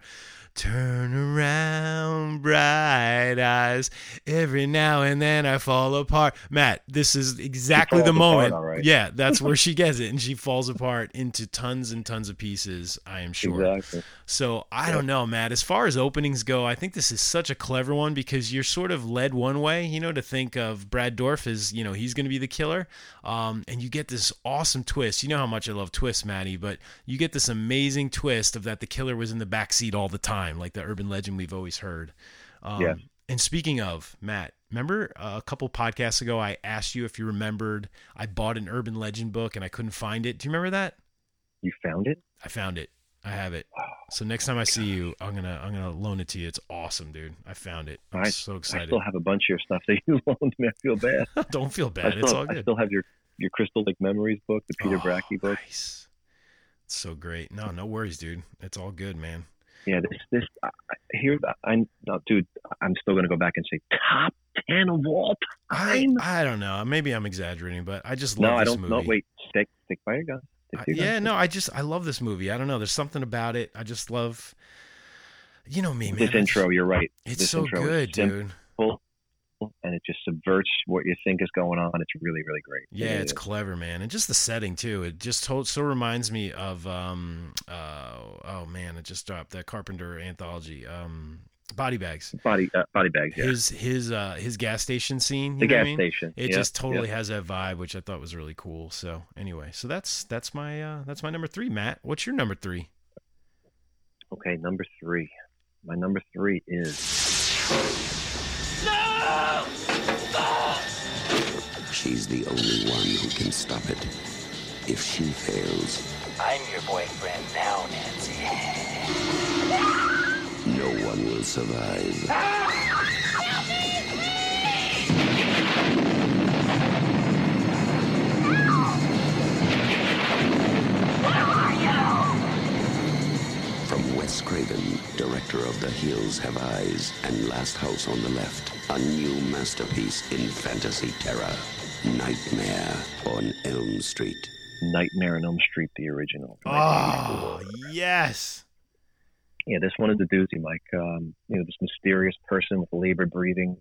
Turn around, bright eyes. Every now and then I fall apart. Matt, this is exactly the moment. right. Yeah, that's where she gets it, and she falls apart into tons and tons of pieces. I am sure. Exactly. So I don't know, Matt. As far as openings go, I think this is such a clever one because you're sort of led one way, you know, to think of Brad Dourif as, you know, he's going to be the killer. Um, and you get this awesome twist. You know how much I love twists, Maddie, but you get this amazing twist of that the killer was in the back seat all the time, like the urban legend we've always heard. Um, Yeah. And speaking of Matt, remember a couple podcasts ago I asked you if you remembered I bought an urban legend book and I couldn't find it. Do you remember that? You found it? I found it. I have it. So next time I see you, I'm gonna I'm gonna loan it to you. It's awesome, dude. I found it. I'm I, so excited. I still have a bunch of your stuff that you loaned me. I feel bad. Don't feel bad. still, it's all good. I still have your your Crystal Lake Memories book, the Peter Oh, Bracke book. Nice. It's so great. No, no worries, dude. It's all good, man. Yeah, this this uh, I, I- here I no, dude. I'm still gonna go back and say top ten of all I time. I don't know. Maybe I'm exaggerating, but I just love this. no, I don't. movie. No, wait. Stick stick by your. Stick I- your yeah, no, I just I love this movie. I don't know. There's something about it. I just love. You know me, man. This intro, you're right. It's this so intro good, dude. And it just subverts what you think is going on. It's really, really great. Yeah, really it's is. clever, man, and just the setting too. It just to- so reminds me of um uh oh man, it just dropped that Carpenter anthology, um Body Bags. body uh, body bags. Yeah. His his uh his gas station scene. You The know what I gas mean? station. It just totally has that vibe, which I thought was really cool. So anyway, so that's that's my uh that's my number three, Matt. What's your number three? Okay, number three. My number three is She's the only one who can stop it. If she fails, I'm your boyfriend now, Nancy. no one will survive. Ah! Hills Have Eyes and Last House on the Left. A new masterpiece in fantasy terror. Nightmare on Elm Street. Nightmare on Elm Street, the original. Oh, yes. Yeah, this one is a doozy, Mike. Um, you know, this mysterious person with labored breathing,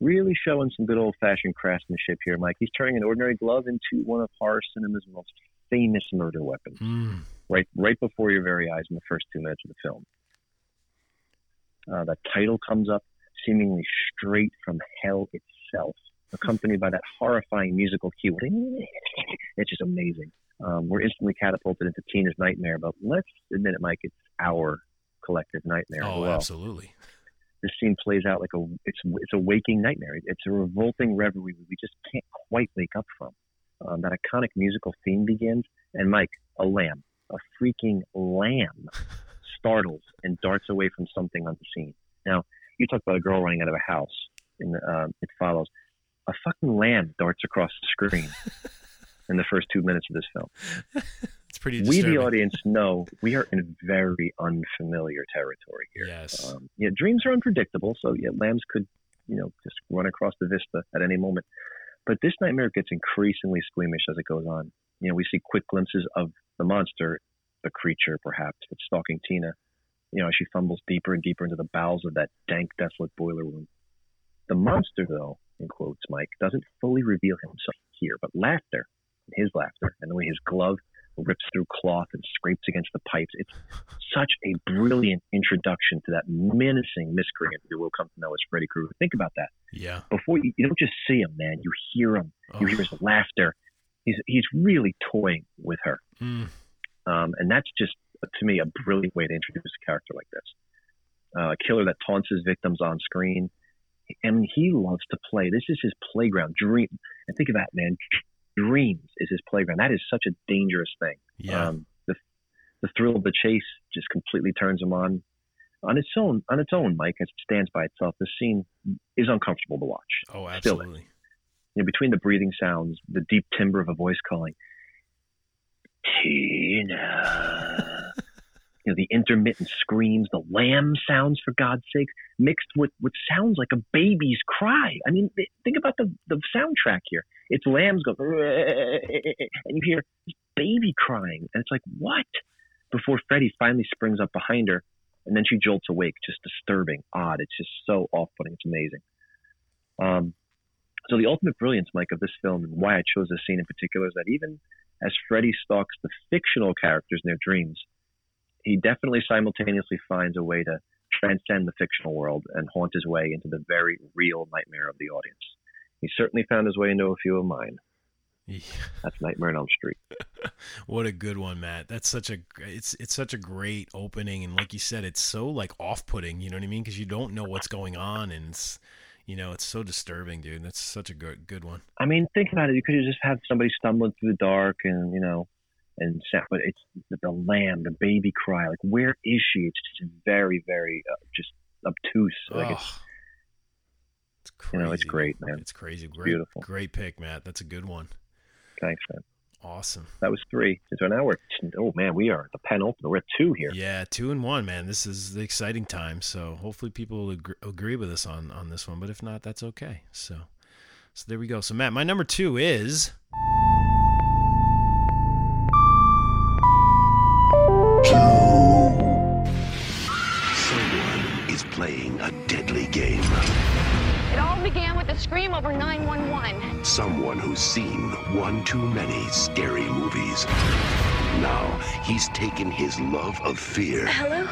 really showing some good old-fashioned craftsmanship here, Mike. He's turning an ordinary glove into one of horror cinema's most famous murder weapons. Mm. Right, right before your very eyes in the first two minutes of the film. Uh, the title comes up seemingly straight from hell itself, accompanied by that horrifying musical cue. It's just amazing. Um, we're instantly catapulted into Tina's nightmare, but let's admit it, Mike, it's our collective nightmare Oh, well. absolutely. This scene plays out like a it's it's a waking nightmare. It's a revolting reverie we just can't quite wake up from. Um, that iconic musical theme begins, and Mike, a lamb, a freaking lamb, startles and darts away from something unseen. Now, you talk about a girl running out of a house, and uh, it follows. A fucking lamb darts across the screen in the first two minutes of this film. It's pretty We, the audience, know we are in very unfamiliar territory here. Yes. Um, yeah, dreams are unpredictable, so yeah, lambs could, you know, just run across the vista at any moment. But this nightmare gets increasingly squeamish as it goes on. You know, we see quick glimpses of the monster, the creature, perhaps, that's stalking Tina. You know, as she fumbles deeper and deeper into the bowels of that dank, desolate boiler room. The monster, though, in quotes, Mike, doesn't fully reveal himself here, but laughter, his laughter, and the way his glove rips through cloth and scrapes against the pipes. It's such a brilliant introduction to that menacing miscreant who will come to know as Freddy Krueger. Think about that. Yeah. Before you, you don't just see him, man. You hear him. You hear oh. his laughter. He's he's really toying with her, Mm. um, and that's just to me a brilliant way to introduce a character like this. Uh, a killer that taunts his victims on screen. and he loves to play. This is his playground. Dream. And think of that, man. Dreams is his playground. That is such a dangerous thing. Yeah. Um, the the thrill of the chase just completely turns him on. On its own, on its own, Mike, as it stands by itself, the scene is uncomfortable to watch. Oh, absolutely. You know, between the breathing sounds, the deep timbre of a voice calling, Tina. you know, the intermittent screams, the lamb sounds, for God's sake, mixed with what sounds like a baby's cry. I mean, think about the, the soundtrack here. It's lambs go, and you hear this baby crying. And it's like, what? Before Freddy finally springs up behind her, and then she jolts awake, just disturbing, odd. It's just so off putting. It's amazing. Um, so the ultimate brilliance, Mike, of this film and why I chose this scene in particular is that even as Freddy stalks the fictional characters in their dreams, he definitely simultaneously finds a way to transcend the fictional world and haunt his way into the very real nightmare of the audience. He certainly found his way into a few of mine. That's Nightmare on Elm Street. What a good one, Matt. That's such a it's it's such a great opening, and like you said, it's so like off-putting. You know what I mean? Because you don't know what's going on, and it's you know it's so disturbing, dude. That's such a good good one. I mean, think about it. You could have just had somebody stumbling through the dark and, you know, and but it's the, the lamb, the baby cry. Like, where is she? It's just very, very uh, just obtuse. Like, it's, you know, it's great, man. It's crazy. Great, beautiful. Great pick, Matt. That's a good one. Thanks, man. Awesome. That was three. So now we're, oh man, we are at the penultimate. We're at two here. Yeah, two and one, man. This is the exciting time. So hopefully people will agree, agree with us on on this one. But if not, that's okay. So, so there we go. So Matt, my number two is Someone is playing a deadly game. It all began with a scream over 911. Someone who's seen one too many scary movies. Now he's taken his love of fear Hello?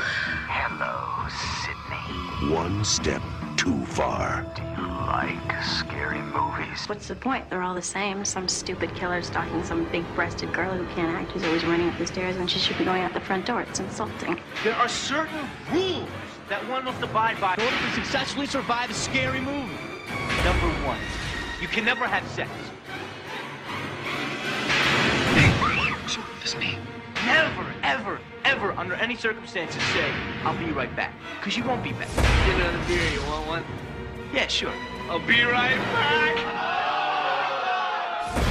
Hello, Sydney. one step too far. Do you like scary movies? What's the point? They're all the same. Some stupid killer stalking some big-breasted girl who can't act, who's always running up the stairs when she should be going out the front door. It's insulting. There are certain rules that one must abide by in order to successfully survive a scary movie. Number one, you can never have sex. Never, ever, ever, under any circumstances, say, I'll be right back. Because you won't be back. Get another beer, you want one? Yeah, sure. I'll be right back.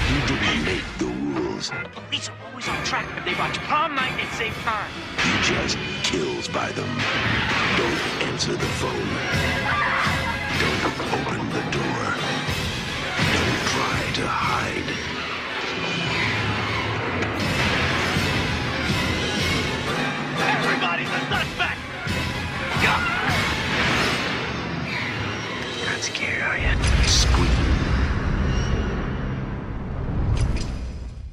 You didn't make the rules, kills. Police are always on track, but they watch prom night at same time. He just kills by them. Don't answer the phone. Don't to hide. Everybody's a suspect! Not scared, are you?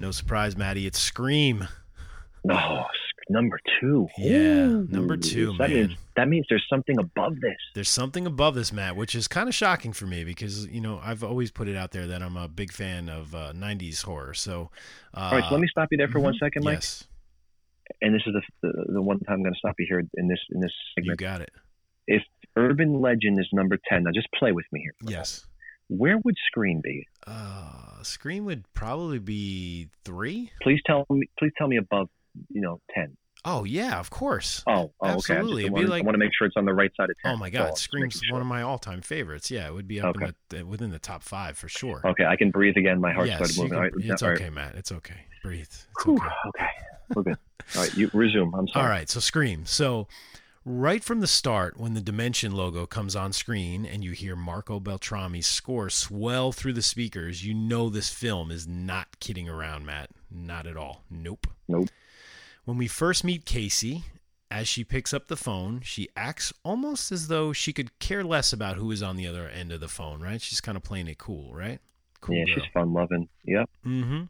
No surprise, Maddie. It's Scream. No, number two. Yeah, Ooh. number two, that man. Means, that means there's something above this. There's something above this, Matt, which is kind of shocking for me because you know I've always put it out there that I'm a big fan of uh, '90s horror. So, uh, All right, so let me stop you there for one mhm, second, Mike. Yes, And this is the, the the one time I'm going to stop you here in this in this segment. you got it. If Urban Legend is number ten, now just play with me here. Yes. Where would Scream be? Uh, Scream would probably be three. Please tell me. Please tell me above. You know, ten. Oh yeah, of course. Oh, oh Absolutely. okay. I, It'd be want, like- I want to make sure it's on the right side of ten. Oh my God, Scream's sure. one of my all-time favorites. Yeah, it would be up Okay. in the, within the top five for sure. Okay, I can breathe again. My heart yes, started moving. can- All right, it's all right. okay, Matt. It's okay. Breathe. It's Whew, okay. okay, we're good. All right, you resume. I'm sorry. All right, so Scream. So right from the start, when the Dimension logo comes on screen and you hear Marco Beltrami's score swell through the speakers, you know this film is not kidding around, Matt. Not at all. Nope. Nope. When we first meet Casey, as she picks up the phone, she acts almost as though she could care less about who is on the other end of the phone, right? She's kind of playing it cool, right? Cool yeah, girl. she's fun loving. Yep. Mm-hmm.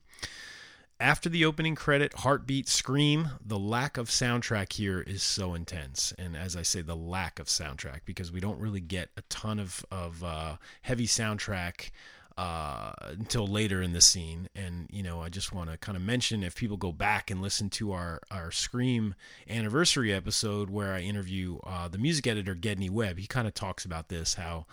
After the opening credit, heartbeat, scream, the lack of soundtrack here is so intense. And as I say, the lack of soundtrack, because we don't really get a ton of, of uh, heavy soundtrack uh, until later in the scene. And, you know, I just want to kind of mention if people go back and listen to our, our Scream anniversary episode where I interview uh, the music editor, Gedney Webb, he kind of talks about this, how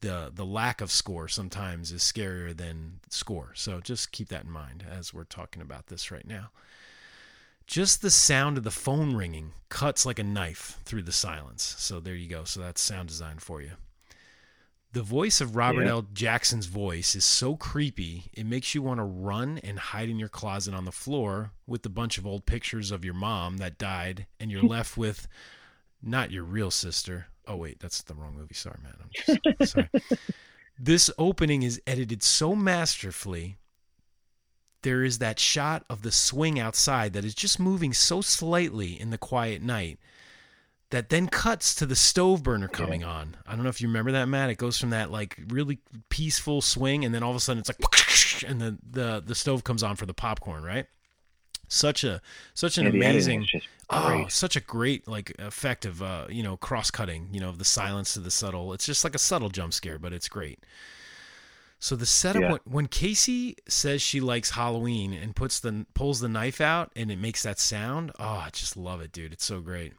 the the lack of score sometimes is scarier than score. So just keep that in mind as we're talking about this right now. Just the sound of the phone ringing cuts like a knife through the silence. So there you go. So that's sound design for you. The voice of Robert Yeah. L. Jackson's voice is so creepy, it makes you want to run and hide in your closet on the floor with a bunch of old pictures of your mom that died, and you're left with not your real sister. Oh, wait, that's the wrong movie. Sorry, man. I'm just sorry. This opening is edited so masterfully. There is that shot of the swing outside that is just moving so slightly in the quiet night that then cuts to the stove burner coming on. I don't know if you remember that, Matt. It goes from that like really peaceful swing, and then all of a sudden it's like, and the the the stove comes on for the popcorn, right? Such a such an Yeah, amazing, oh, such a great like effect of uh you know cross cutting, you know, of the silence to the subtle. It's just like a subtle jump scare, but it's great. So the setup Yeah. when, when Casey says she likes Halloween and puts the pulls the knife out and it makes that sound, oh, I just love it, dude. It's so great.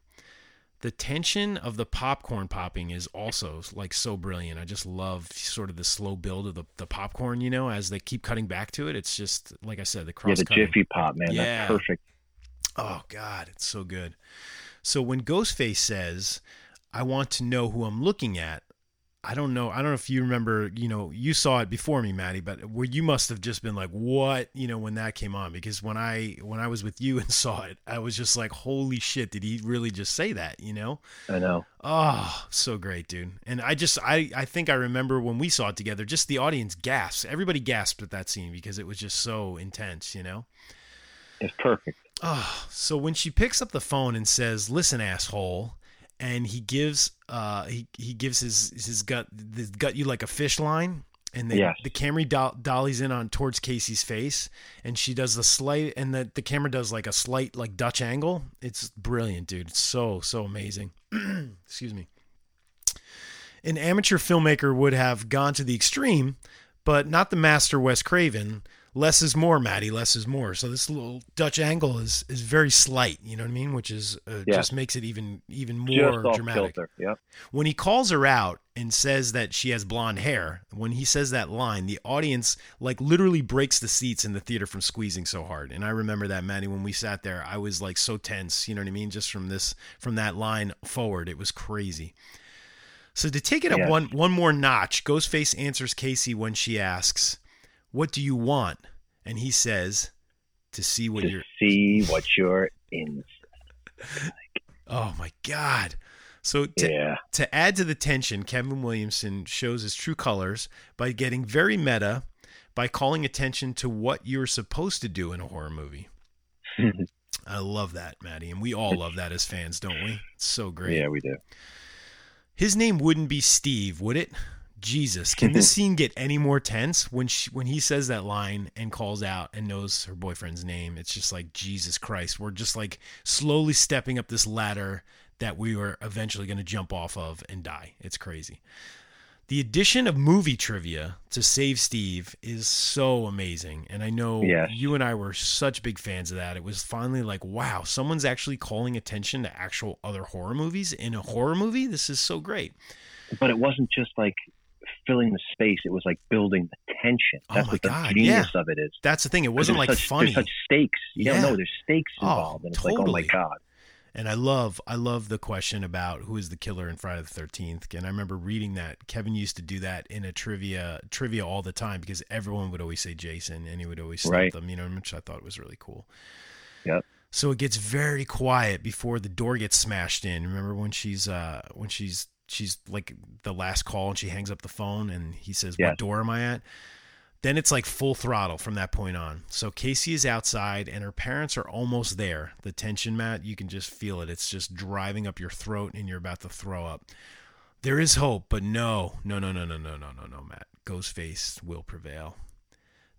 The tension of the popcorn popping is also like so brilliant. I just love sort of the slow build of the, the popcorn, you know, as they keep cutting back to it. It's just like I said, the Yeah, the Jiffy Pop, man. Yeah. That's perfect. Oh God, it's so good. So when Ghostface says, "I want to know who I'm looking at," I don't know. I don't know if you remember. You know, you saw it before me, Maddie, but where you must have just been like, "What?" You know, when that came on, because when I when I was with you and saw it, I was just like, "Holy shit! Did he really just say that?" You know? I know. Oh, so great, dude. And I just I I think I remember when we saw it together, just the audience gasped. Everybody gasped at that scene because it was just so intense, you know? It's perfect. Oh, so when she picks up the phone and says, "Listen, asshole," and he gives uh he he gives his his gut his gut you like a fish line and they, Yes. the camera do- dollies in on towards Casey's face and she does the slight and the the camera does like a slight like Dutch angle. It's brilliant, dude. It's so so amazing. Excuse me. An amateur filmmaker would have gone to the extreme, but not the master Wes Craven. Less is more, Maddie. Less is more. So this little Dutch angle is is very slight. You know what I mean? Which is uh, Yeah. just makes it even even more dramatic. Yep. When he calls her out and says that she has blonde hair, when he says that line, the audience like literally breaks the seats in the theater from squeezing so hard. And I remember that, Maddie, when we sat there, I was like so tense. You know what I mean? Just from this from that line forward, it was crazy. So to take it up one one more notch, Ghostface answers Casey when she asks, "What do you want?" And he says, to see what to you're see what you're in. Oh my god. So to, Yeah. to add to the tension, Kevin Williamson shows his true colors by getting very meta by calling attention to what you're supposed to do in a horror movie. I love that, Maddie, and we all love that as fans, don't we? It's so great. Yeah, we do. His name wouldn't be Steve, would it? Jesus, can this mm-hmm. scene get any more tense when she, when he says that line and calls out and knows her boyfriend's name? It's just like Jesus Christ. We're just like slowly stepping up this ladder that we were eventually going to jump off of and die. It's crazy. The addition of movie trivia to Save Steve is so amazing. And I know Yes. you and I were such big fans of that. It was finally like, wow, someone's actually calling attention to actual other horror movies in a horror movie. This is so great. But it wasn't just like filling the space; it was like building the tension. Oh That's my what the God, genius yeah. of it is. That's the thing. It wasn't like such, funny. There's such stakes. You Yeah. don't know. There's stakes Oh, involved, and it's like, oh my totally. god. And I love, I love the question about who is the killer in Friday the Thirteenth. And I remember reading that Kevin used to do that in a trivia, trivia all the time because everyone would always say Jason, and he would always stump Right. them. You know, which I thought was really cool. Yep. So it gets very quiet before the door gets smashed in. Remember when she's, uh, when she's, she's like the last call and she hangs up the phone and he says, Yes. "What door am I at?" Then it's like full throttle from that point on. So Casey is outside and her parents are almost there. The tension, Matt, you can just feel it. It's just driving up your throat and you're about to throw up. There is hope, but no, no, no, no, no, no, no, no, no, Matt. Ghostface will prevail.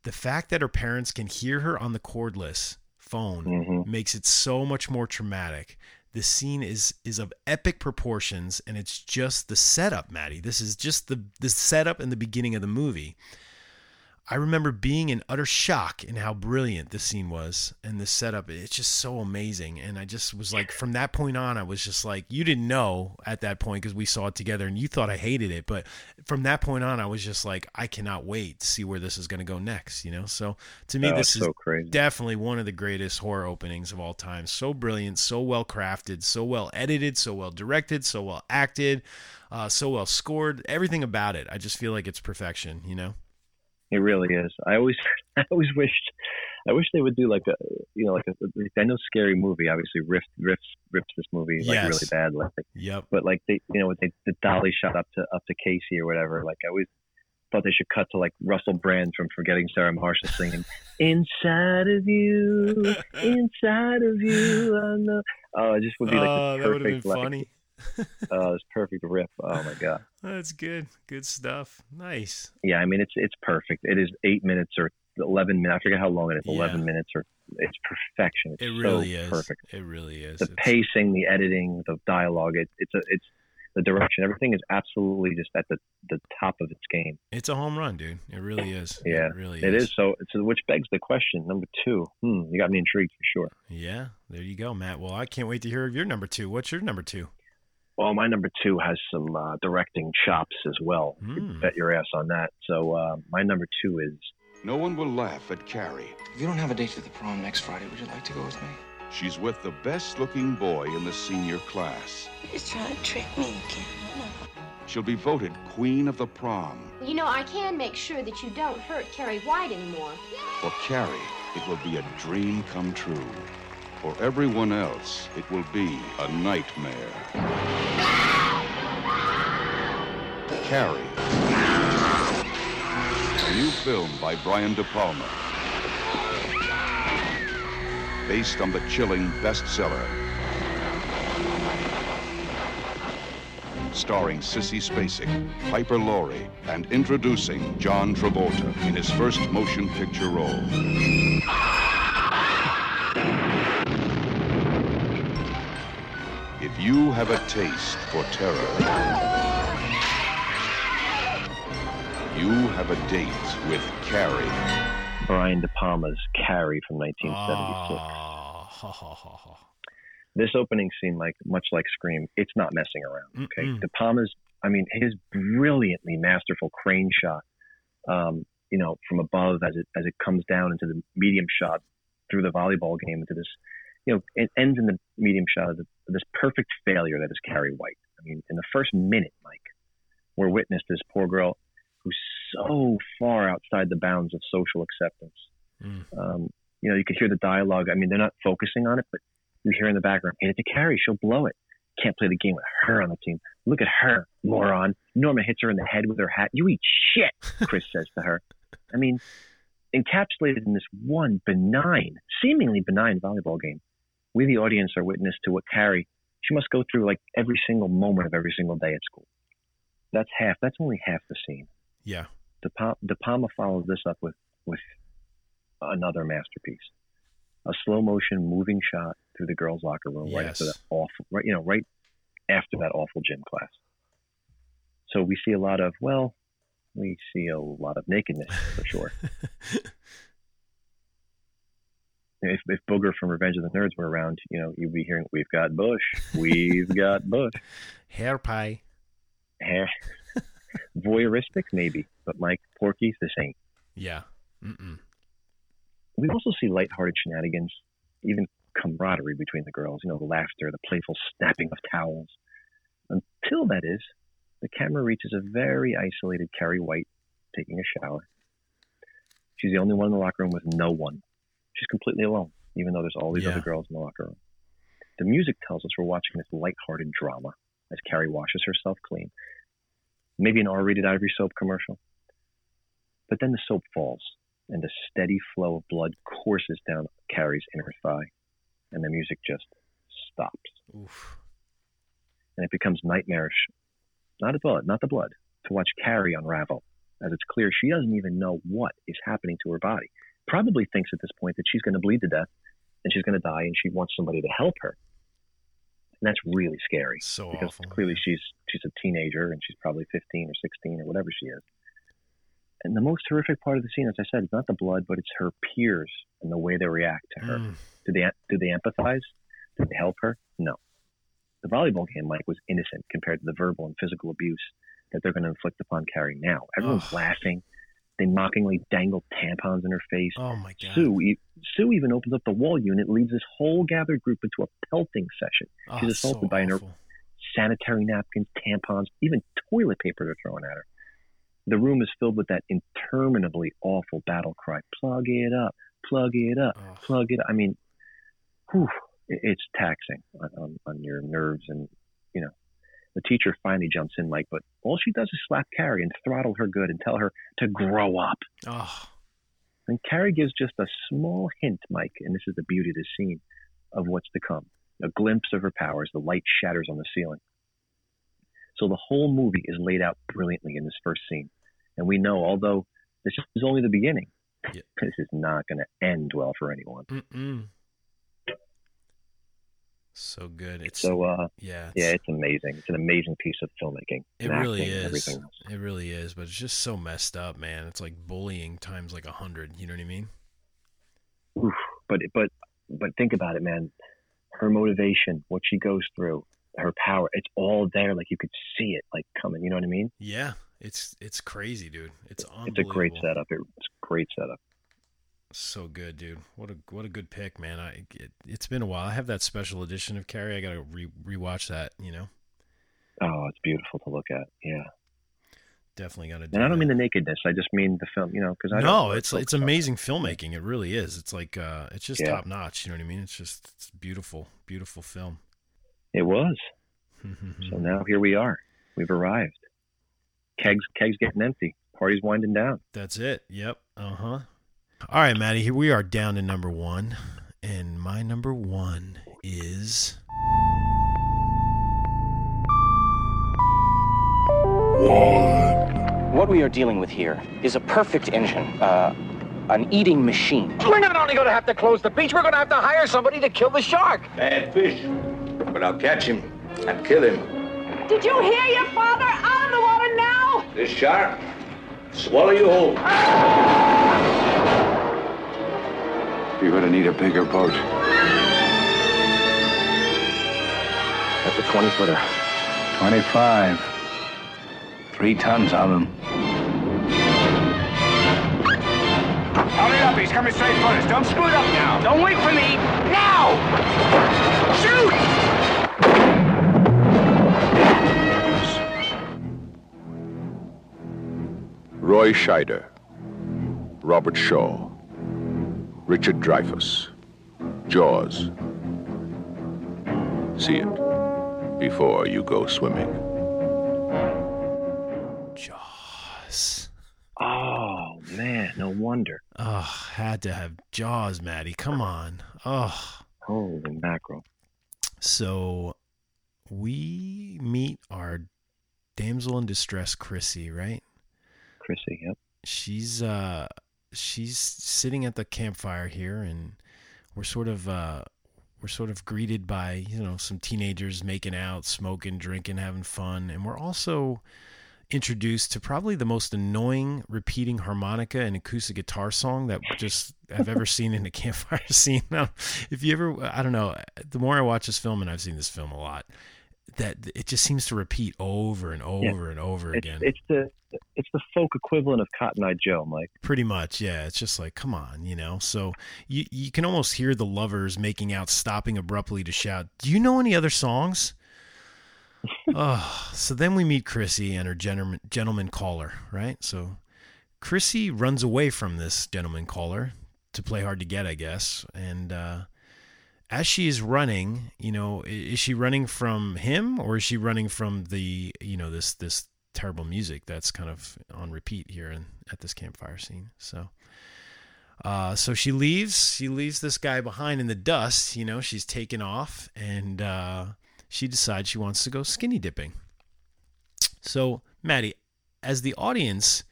The fact that her parents can hear her on the cordless phone Mm-hmm. makes it so much more traumatic. The scene is is of epic proportions and it's just the setup, Maddie. This is just the the setup and the beginning of the movie. I remember being in utter shock in how brilliant this scene was and the setup. It's just so amazing. And I just was like, from that point on, I was just like, you didn't know at that point because we saw it together and you thought I hated it. But from that point on, I was just like, I cannot wait to see where this is going to go next, you know? So to me, Oh, this so is crazy. definitely one of the greatest horror openings of all time. So brilliant, so well crafted, so well edited, so well directed, so well acted, uh, so well scored. Everything about it. I just feel like it's perfection, you know? It really is. I always, I always wished, I wish they would do like a, you know, like a. I know scary movie obviously rips rips rips this movie like Yes. really bad, like. Yep. But like they, you know, with the dolly shot up to up to Casey or whatever. Like I always thought they should cut to like Russell Brand from Forgetting Sarah Marshall singing "Inside of You, Inside of You." I know. Oh, it just would be like Oh, the that would've perfect, been like, funny. oh, it's perfect riff. Oh my god. That's good. Good stuff. Nice. Yeah, I mean it's it's perfect. It is eight minutes or eleven minutes. I forget how long it is. Yeah. Eleven minutes or it's perfection. It's It really so is. perfect. It really is. The It's- pacing, the editing, the dialogue. It, it's a it's the direction. Everything is absolutely just at the the top of its game. It's a home run, dude. It really is. Yeah, It really it is. is. So, so which begs the question number two. Hmm, you got me intrigued for sure. Yeah, there you go, Matt. Well, I can't wait to hear your number two. What's your number two? Well, my number two has some uh, directing chops as well. You Hmm. bet your ass on that. So uh, my number two is No one will laugh at Carrie. If you don't have a date for the prom next Friday, would you like to go with me? She's with the best looking boy in the senior class. He's trying to trick me again. She'll be voted queen of the prom. You know, I can make sure that you don't hurt Carrie White anymore. For Carrie, it will be a dream come true. For everyone else, it will be a nightmare. Carrie. A new film by Brian De Palma. Based on the chilling bestseller. Starring Sissy Spacek, Piper Laurie, and introducing John Travolta in his first motion picture role. You have a taste for terror, you have a date with Carrie. Brian De Palma's Carrie from 1976. Ah. This opening scene, like much like Scream, it's not messing around. Okay, Mm-mm. De Palma's, I mean, his brilliantly masterful crane shot, um, you know, from above as it as it comes down into the medium shot through the volleyball game into this, you know, it ends in the medium shot of the, this perfect failure that is Carrie White. I mean, in the first minute, Mike, we're witness to this poor girl who's so far outside the bounds of social acceptance. Mm. Um, You know, you could hear the dialogue. I mean, they're not focusing on it, but you hear in the background, "Hit it to Carrie, she'll blow it." Can't play the game with her on the team. Look at her, moron. Norma hits her in the head with her hat. You eat shit, Chris says to her. I mean, encapsulated in this one benign, seemingly benign volleyball game, we, the audience, are witness to what Carrie, she must go through like every single moment of every single day at school. That's half, that's only half the scene. Yeah. De, Pa- De Palma follows this up with, with another masterpiece. A slow motion moving shot through the girls' locker room right after that awful, right, you know, right after that awful gym class. So we see a lot of, well, we see a lot of nakedness for sure. if, if Booger from Revenge of the Nerds were around, you know, you'd be hearing, "We've got Bush, we've got Bush." Hair pie. Hair. Voyeuristic, maybe, but Mike Porky's the same. Yeah. Mm-mm. We also see lighthearted shenanigans, even camaraderie between the girls. You know, the laughter, the playful snapping of towels. Until that is, the camera reaches a very isolated Carrie White taking a shower. She's the only one in the locker room with no one. She's completely alone, even though there's all these Yeah. other girls in the locker room. The music tells us we're watching this lighthearted drama as Carrie washes herself clean. Maybe an R-rated Ivory soap commercial. But then the soap falls, and a steady flow of blood courses down Carrie's inner thigh, and the music just stops. Oof. And it becomes nightmarish. Not the blood, not the blood, to watch Carrie unravel, as it's clear she doesn't even know what is happening to her body. Probably thinks at this point that she's going to bleed to death and she's going to die, and she wants somebody to help her. And that's really scary So because awful. clearly she's she's a teenager and she's probably 15 or 16 or whatever she is. And the most horrific part of the scene, as I said, is not the blood, but it's her peers and the way they react to her. Mm. Do they do they empathize? Do they help her? No. The volleyball game, Mike, was innocent compared to the verbal and physical abuse that they're going to inflict upon Carrie now. Everyone's Ugh. laughing. They mockingly dangle tampons in her face. Oh my god. Sue, Sue even opens up the wall unit, leads this whole gathered group into a pelting session. Oh, She's it's so assaulted by an awful. sanitary napkins, tampons, even toilet paper they're throwing at her. The room is filled with that interminably awful battle cry: "Plug it up, plug it up, Ugh. plug it." Up. I mean, whew, it's taxing on, on, on your nerves, and you know, the teacher finally jumps in, Mike. But all she does is slap Carrie and throttle her good and tell her to grow up. Oh, And Carrie gives just a small hint, Mike, and this is the beauty of the scene, of what's to come. A glimpse of her powers. The light shatters on the ceiling. So the whole movie is laid out brilliantly in this first scene. And we know, although this is only the beginning, Yeah. this is not going to end well for anyone. mm-mm. So good. It's So, uh, yeah. It's, yeah, it's amazing. It's an amazing piece of filmmaking. It really is. It really is, but it's just so messed up, man. It's like bullying times like a hundred. You know what I mean? Oof. But but but think about it, man. Her motivation, what she goes through, her power, it's all there. Like you could see it like coming. You know what I mean? Yeah. It's it's crazy, dude. It's. It's a great setup. It's a great setup. So good, dude. What a what a good pick, man. I it, it's been a while. I have that special edition of Carrie. I gotta re rewatch that. You know, Oh, it's beautiful to look at. Yeah. definitely gotta. Do And I don't that. mean the nakedness. I just mean the film. You know, because I don't no, it's it's amazing filmmaking. It really is. It's like uh, it's just Yeah. top notch. You know what I mean? It's just it's beautiful, beautiful film. It It was. So now here we are. We've arrived. Kegs, kegs getting empty. Party's winding down. That's it. Yep. Uh huh. All right, Maddie. Here we are down to number one, and my number one is What we are dealing with here is a perfect engine, uh, an eating machine. We're not only going to have to close the beach, we're going to have to hire somebody to kill the shark. Bad fish. But I'll catch him and kill him. Did you hear your father? Out of the water now! This shark, swallow you whole. You're gonna need a bigger boat. That's a 20 footer. 25. Three tons of them. Hurry up, he's coming straight for us. Don't screw it up now. Don't wait for me. Now! Shoot! Roy Scheider, Robert Shaw, Richard Dreyfuss. Jaws. See it before you go swimming. Jaws. Oh man, no wonder. Oh, had to have Jaws, Maddie. Come on. Oh. Holy mackerel. So we meet our damsel in distress, Chrissy, right? Chrissy, yep. She's uh she's sitting at the campfire here and we're sort of uh we're sort of greeted by, you know, some teenagers making out, smoking, drinking, having fun, and we're also introduced to probably the most annoying repeating harmonica and acoustic guitar song that just I've ever seen in a campfire scene. Now, if you ever, I don't know, the more I watch this film, and I've seen this film a lot, that it just seems to repeat over and over Yeah. and over It's, again. it's the it's the folk equivalent of Cotton Eye Joe, Mike. Pretty much, yeah. It's just like, come on, you know. So you you can almost hear the lovers making out, stopping abruptly to shout, "Do you know any other songs?" oh, so then we meet Chrissy and her gentleman gentleman caller, right? So Chrissy runs away from this gentleman caller to play hard to get, I guess, and uh, as she is running, you know, is she running from him or is she running from the, you know, this this terrible music that's kind of on repeat here in, at this campfire scene? So, uh, so she leaves. She leaves this guy behind in the dust. You know, she's taken off, and uh, she decides she wants to go skinny dipping. So, Maddie, as the audience,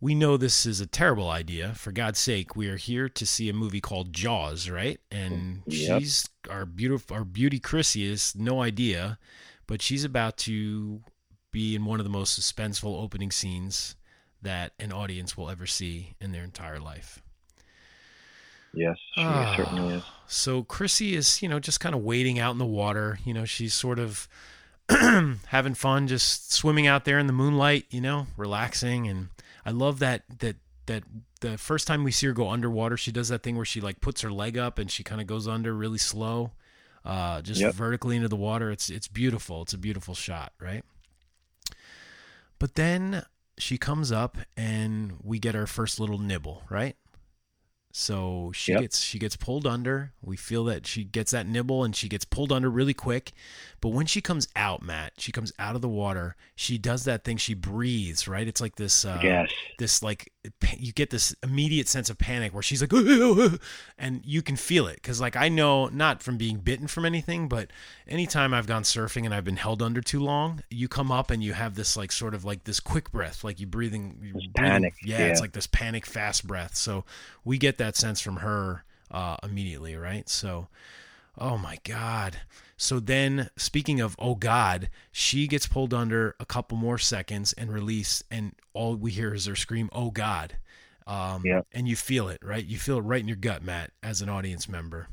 we know this is a terrible idea. For God's sake, we are here to see a movie called Jaws, right? And Yep. she's our beautiful, our beauty Chrissy is no idea, but she's about to be in one of the most suspenseful opening scenes that an audience will ever see in their entire life. Yes, she Ah. certainly is. So Chrissy is, you know, just kind of wading out in the water. You know, she's sort of having fun, just swimming out there in the moonlight. You know, relaxing. And I love that that that the first time we see her go underwater, she does that thing where she like puts her leg up and she kind of goes under really slow, uh, just Yep. vertically into the water. It's it's beautiful. It's a beautiful shot, right? But then she comes up and we get our first little nibble, right? So she Yep. gets she gets pulled under. We feel that she gets that nibble and she gets pulled under really quick. But when she comes out, Matt, she comes out of the water. She does that thing. She breathes, right? It's like this. Uh, Yes. This like you get this immediate sense of panic where she's like, and you can feel it because like I know not from being bitten from anything, but anytime I've gone surfing and I've been held under too long, you come up and you have this like sort of like this quick breath, like you breathing, breathing- panic, Yeah, it's like this panic fast breath. So we get that sense from her uh, immediately, right? So, oh my God. So then, speaking of oh God, she gets pulled under a couple more seconds and released, and all we hear is her scream, "Oh God!" Um, Yeah. And you feel it, right? You feel it right in your gut, Matt, as an audience member.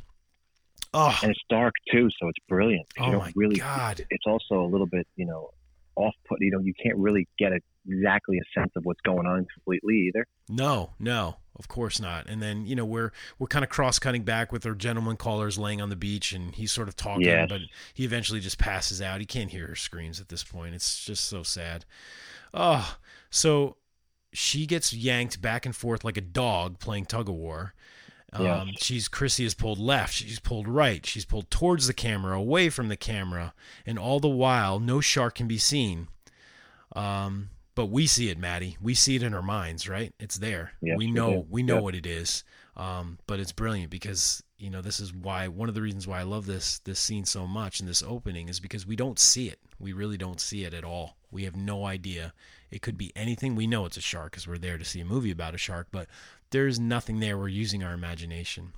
Oh, and it's dark too, so it's brilliant. You Oh don't my really, God. It's also a little bit, you know, off put. You know, you can't really get a, exactly a sense of what's going on completely either. No, no, of course not. And then you know we're we're kind of cross cutting back with our gentleman callers laying on the beach, and he's sort of talking, Yes. but he eventually just passes out. He can't hear her screams at this point. It's just so sad. Oh, so she gets yanked back and forth like a dog playing tug of war. Um. She's Chrissy is pulled left. She's pulled right. She's pulled towards the camera, away from the camera, and all the while, no shark can be seen. Um, but we see it, Maddie. We see it in our minds, right? It's there. Yes, we we know. do. We know Yep. what it is. Um, but it's brilliant because you know this is why one of the reasons why I love this this scene so much and this opening is because we don't see it. We really don't see it at all. We have no idea. It could be anything. We know it's a shark because we're there to see a movie about a shark, but there's nothing there. We're using our imagination.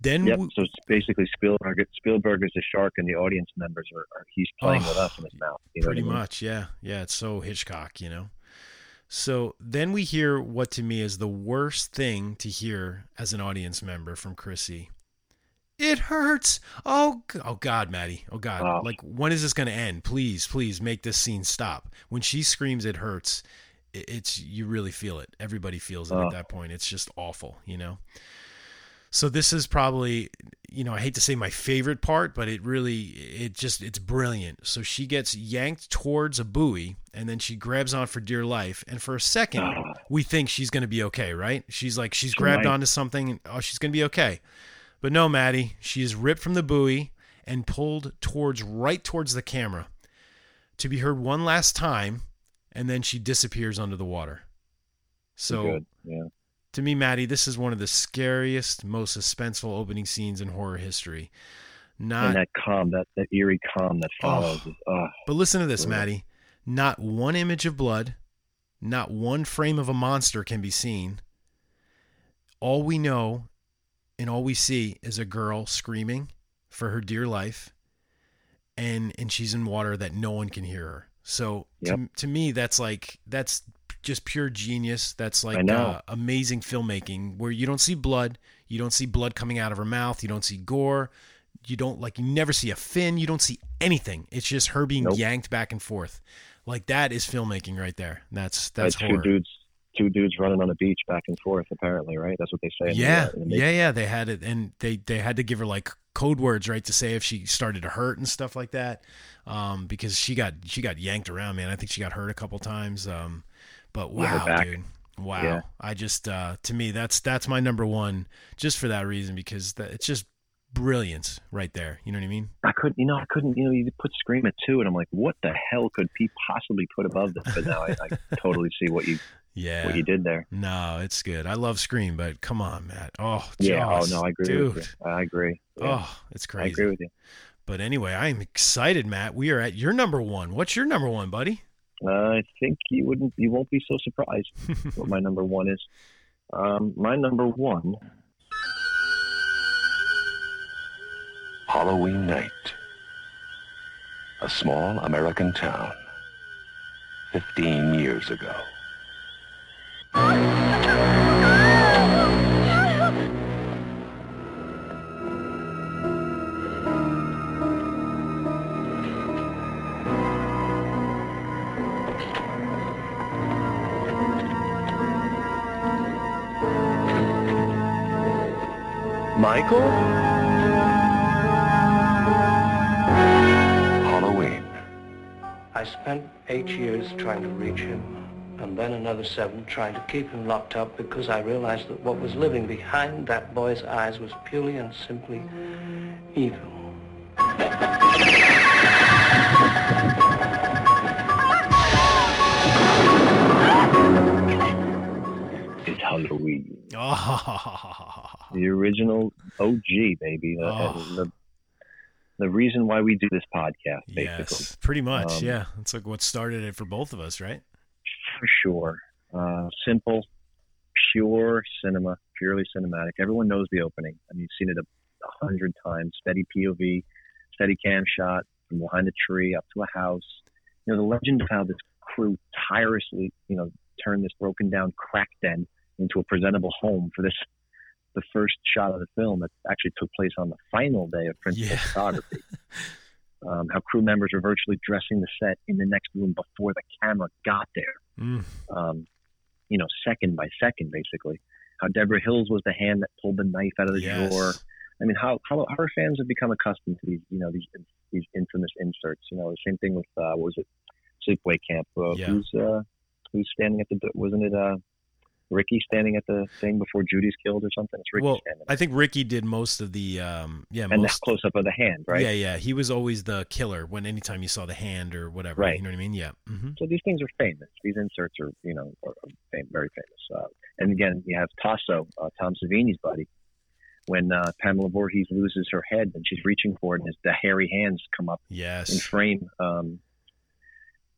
Then Yep. we- So it's basically Spielberg. Spielberg is the shark, and the audience members are, are he's playing with Oh, us in his mouth. You know Pretty I mean? much, yeah. Yeah, it's so Hitchcock, you know. So then we hear what to me is the worst thing to hear as an audience member from Chrissy. It hurts. Oh, oh God, Maddie. Oh God. Wow. Like, when is this going to end? Please, please make this scene stop. When she screams, it hurts. It's you really feel it. Everybody feels it at that point. It's just awful, you know. So this is probably, you know, I hate to say my favorite part, but it really, it just, it's brilliant. So she gets yanked towards a buoy and then she grabs on for dear life. And for a second, ah. we think she's going to be okay, right? She's like, she's grabbed Right. onto something. And, oh, she's going to be okay. But no, Maddie, she is ripped from the buoy and pulled towards, right towards the camera to be heard one last time. And then she disappears under the water. So. Yeah. To me, Maddie, this is one of the scariest, most suspenseful opening scenes in horror history. Not, and that calm, that, that eerie calm that follows. is, uh, but listen to this. Maddie. Not one image of blood, not one frame of a monster can be seen. All we know and all we see is a girl screaming for her dear life, and and she's in water that no one can hear her. So Yep. to, to me, that's like that's just pure genius. That's like Uh, amazing filmmaking where you don't see blood, you don't see blood coming out of her mouth, you don't see gore, you don't like you never see a fin, you don't see anything. It's just her being Nope. yanked back and forth. Like that is filmmaking right there. That's that's two horror. dudes, two dudes running on a beach back and forth. Apparently, right? That's what they say. in the, Yeah, uh, yeah, yeah. They had it, and they they had to give her like code words, right, to say if she started to hurt and stuff like that, um, because she got she got yanked around, man. I think she got hurt a couple times, um, but wow, dude, wow. Yeah. I just uh, to me that's that's my number one, just for that reason because that, it's just brilliance right there. You know what I mean? I couldn't, you know, I couldn't, you know, you put Scream at two, and I'm like, what the hell could he possibly put above this? But now I, I totally see what you, Yeah. what you did there. No, it's good. I love Scream, but come on, Matt. Oh, Yeah. Oh no, I agree dude. with you. I agree. Yeah. Oh, it's crazy. I agree with you. But anyway, I am excited, Matt. We are at your number one. What's your number one, buddy? Uh, I think you wouldn't, you won't be so surprised what my number one is. Um, my number one, Halloween night. A small American town. 15 years ago. Michael. Halloween. I spent eight years trying to reach him, and then another seven trying to keep him locked up because I realized that what was living behind that boy's eyes was purely and simply evil. Halloween. Oh, The original OG, baby. The, Oh. the, the reason why we do this podcast, basically. yes, pretty much. Um, yeah, it's like what started it for both of us, right? For sure. Uh, simple, pure cinema, purely cinematic. Everyone knows the opening. I mean, you've seen it a, a hundred times. Steady POV, steady cam shot from behind a tree up to a house. You know, the legend of how this crew tirelessly, you know, turned this broken down crack den into a presentable home for this, the first shot of the film that actually took place on the final day of principal Yeah. photography. Um, how crew members were virtually dressing the set in the next room before the camera got there Mm. um, you know, second by second, basically. How Debra Hills was the hand that pulled the knife out of the Yes. drawer. I mean, how, how how our fans have become accustomed to these, you know, these these infamous inserts. You know, the same thing with uh, what was it, Sleepaway Camp? Uh, Yeah. Who's uh, who's standing at the? Wasn't it uh, Ricky standing at the thing before Judy's killed or something? It's Ricky Well. I think Ricky did most of the, um, yeah, and most. close up of the hand, right? Yeah, yeah. He was always the killer when anytime you saw the hand or whatever. Right. You know what I mean? Yeah. hmm So these things are famous. These inserts are, you know, are, fam- very famous. Uh, and again, you have Taso, uh, Tom Savini's buddy. When uh, Pamela Voorhees loses her head and she's reaching for it, and his, the hairy hands come up yes. in frame. Um,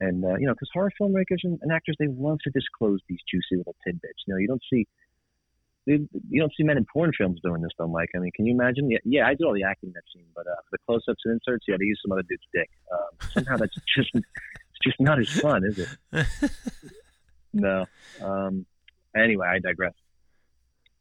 and uh, you know, because horror filmmakers and, and actors, they love to disclose these juicy little tidbits. You know, you don't see. You you don't see men in porn films doing this though, Mike. I mean, can you imagine? Yeah, yeah I did all the acting in that scene, but uh, for the close-ups and inserts, yeah, they use some other dude's dick. Um, somehow that's just it's just not as fun, is it? No. Um, anyway, I digress.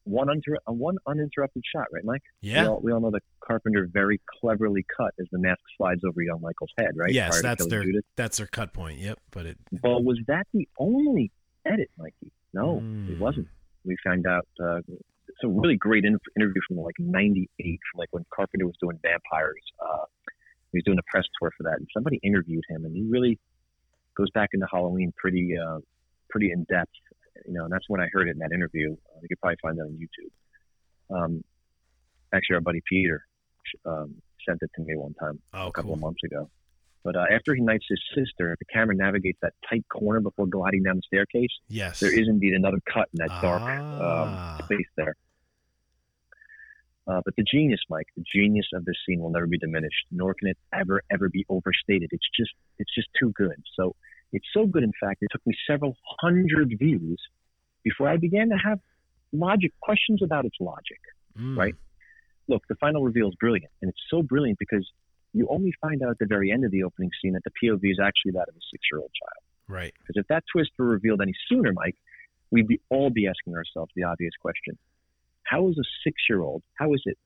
One unter- uh, one uninterrupted shot, right, Mike? Yeah. We all, we all know that Carpenter very cleverly cut as the mask slides over young Michael's head, right? Yes, that's their that's their cut point. Yep. But it. But was that the only edit, Mikey? No, Hmm. it wasn't. We found out uh, it's a really great in- interview from like '98, from like when Carpenter was doing Vampires. Uh, he was doing a press tour for that, and somebody interviewed him, and he really goes back into Halloween pretty, uh, pretty in depth. You know, and that's when I heard it in that interview. Uh, you could probably find that on YouTube. Um, actually, our buddy Peter um, sent it to me one time Oh, a couple cool. of months ago. But uh, after he knights his sister, the camera navigates that tight corner before gliding down the staircase. Yes. There is indeed another cut in that dark Ah. um, space there. Uh, but the genius, Mike, the genius of this scene will never be diminished, nor can it ever, ever be overstated. It's just, it's just too good. So it's so good, in fact, it took me several hundred views before I began to have logic questions about its logic. Mm. Right? Look, the final reveal is brilliant, and it's so brilliant because you only find out at the very end of the opening scene that the POV is actually that of a six-year-old child. Right. Because if that twist were revealed any sooner, Mike, we'd be all be asking ourselves the obvious question: How is a six-year-old? How is it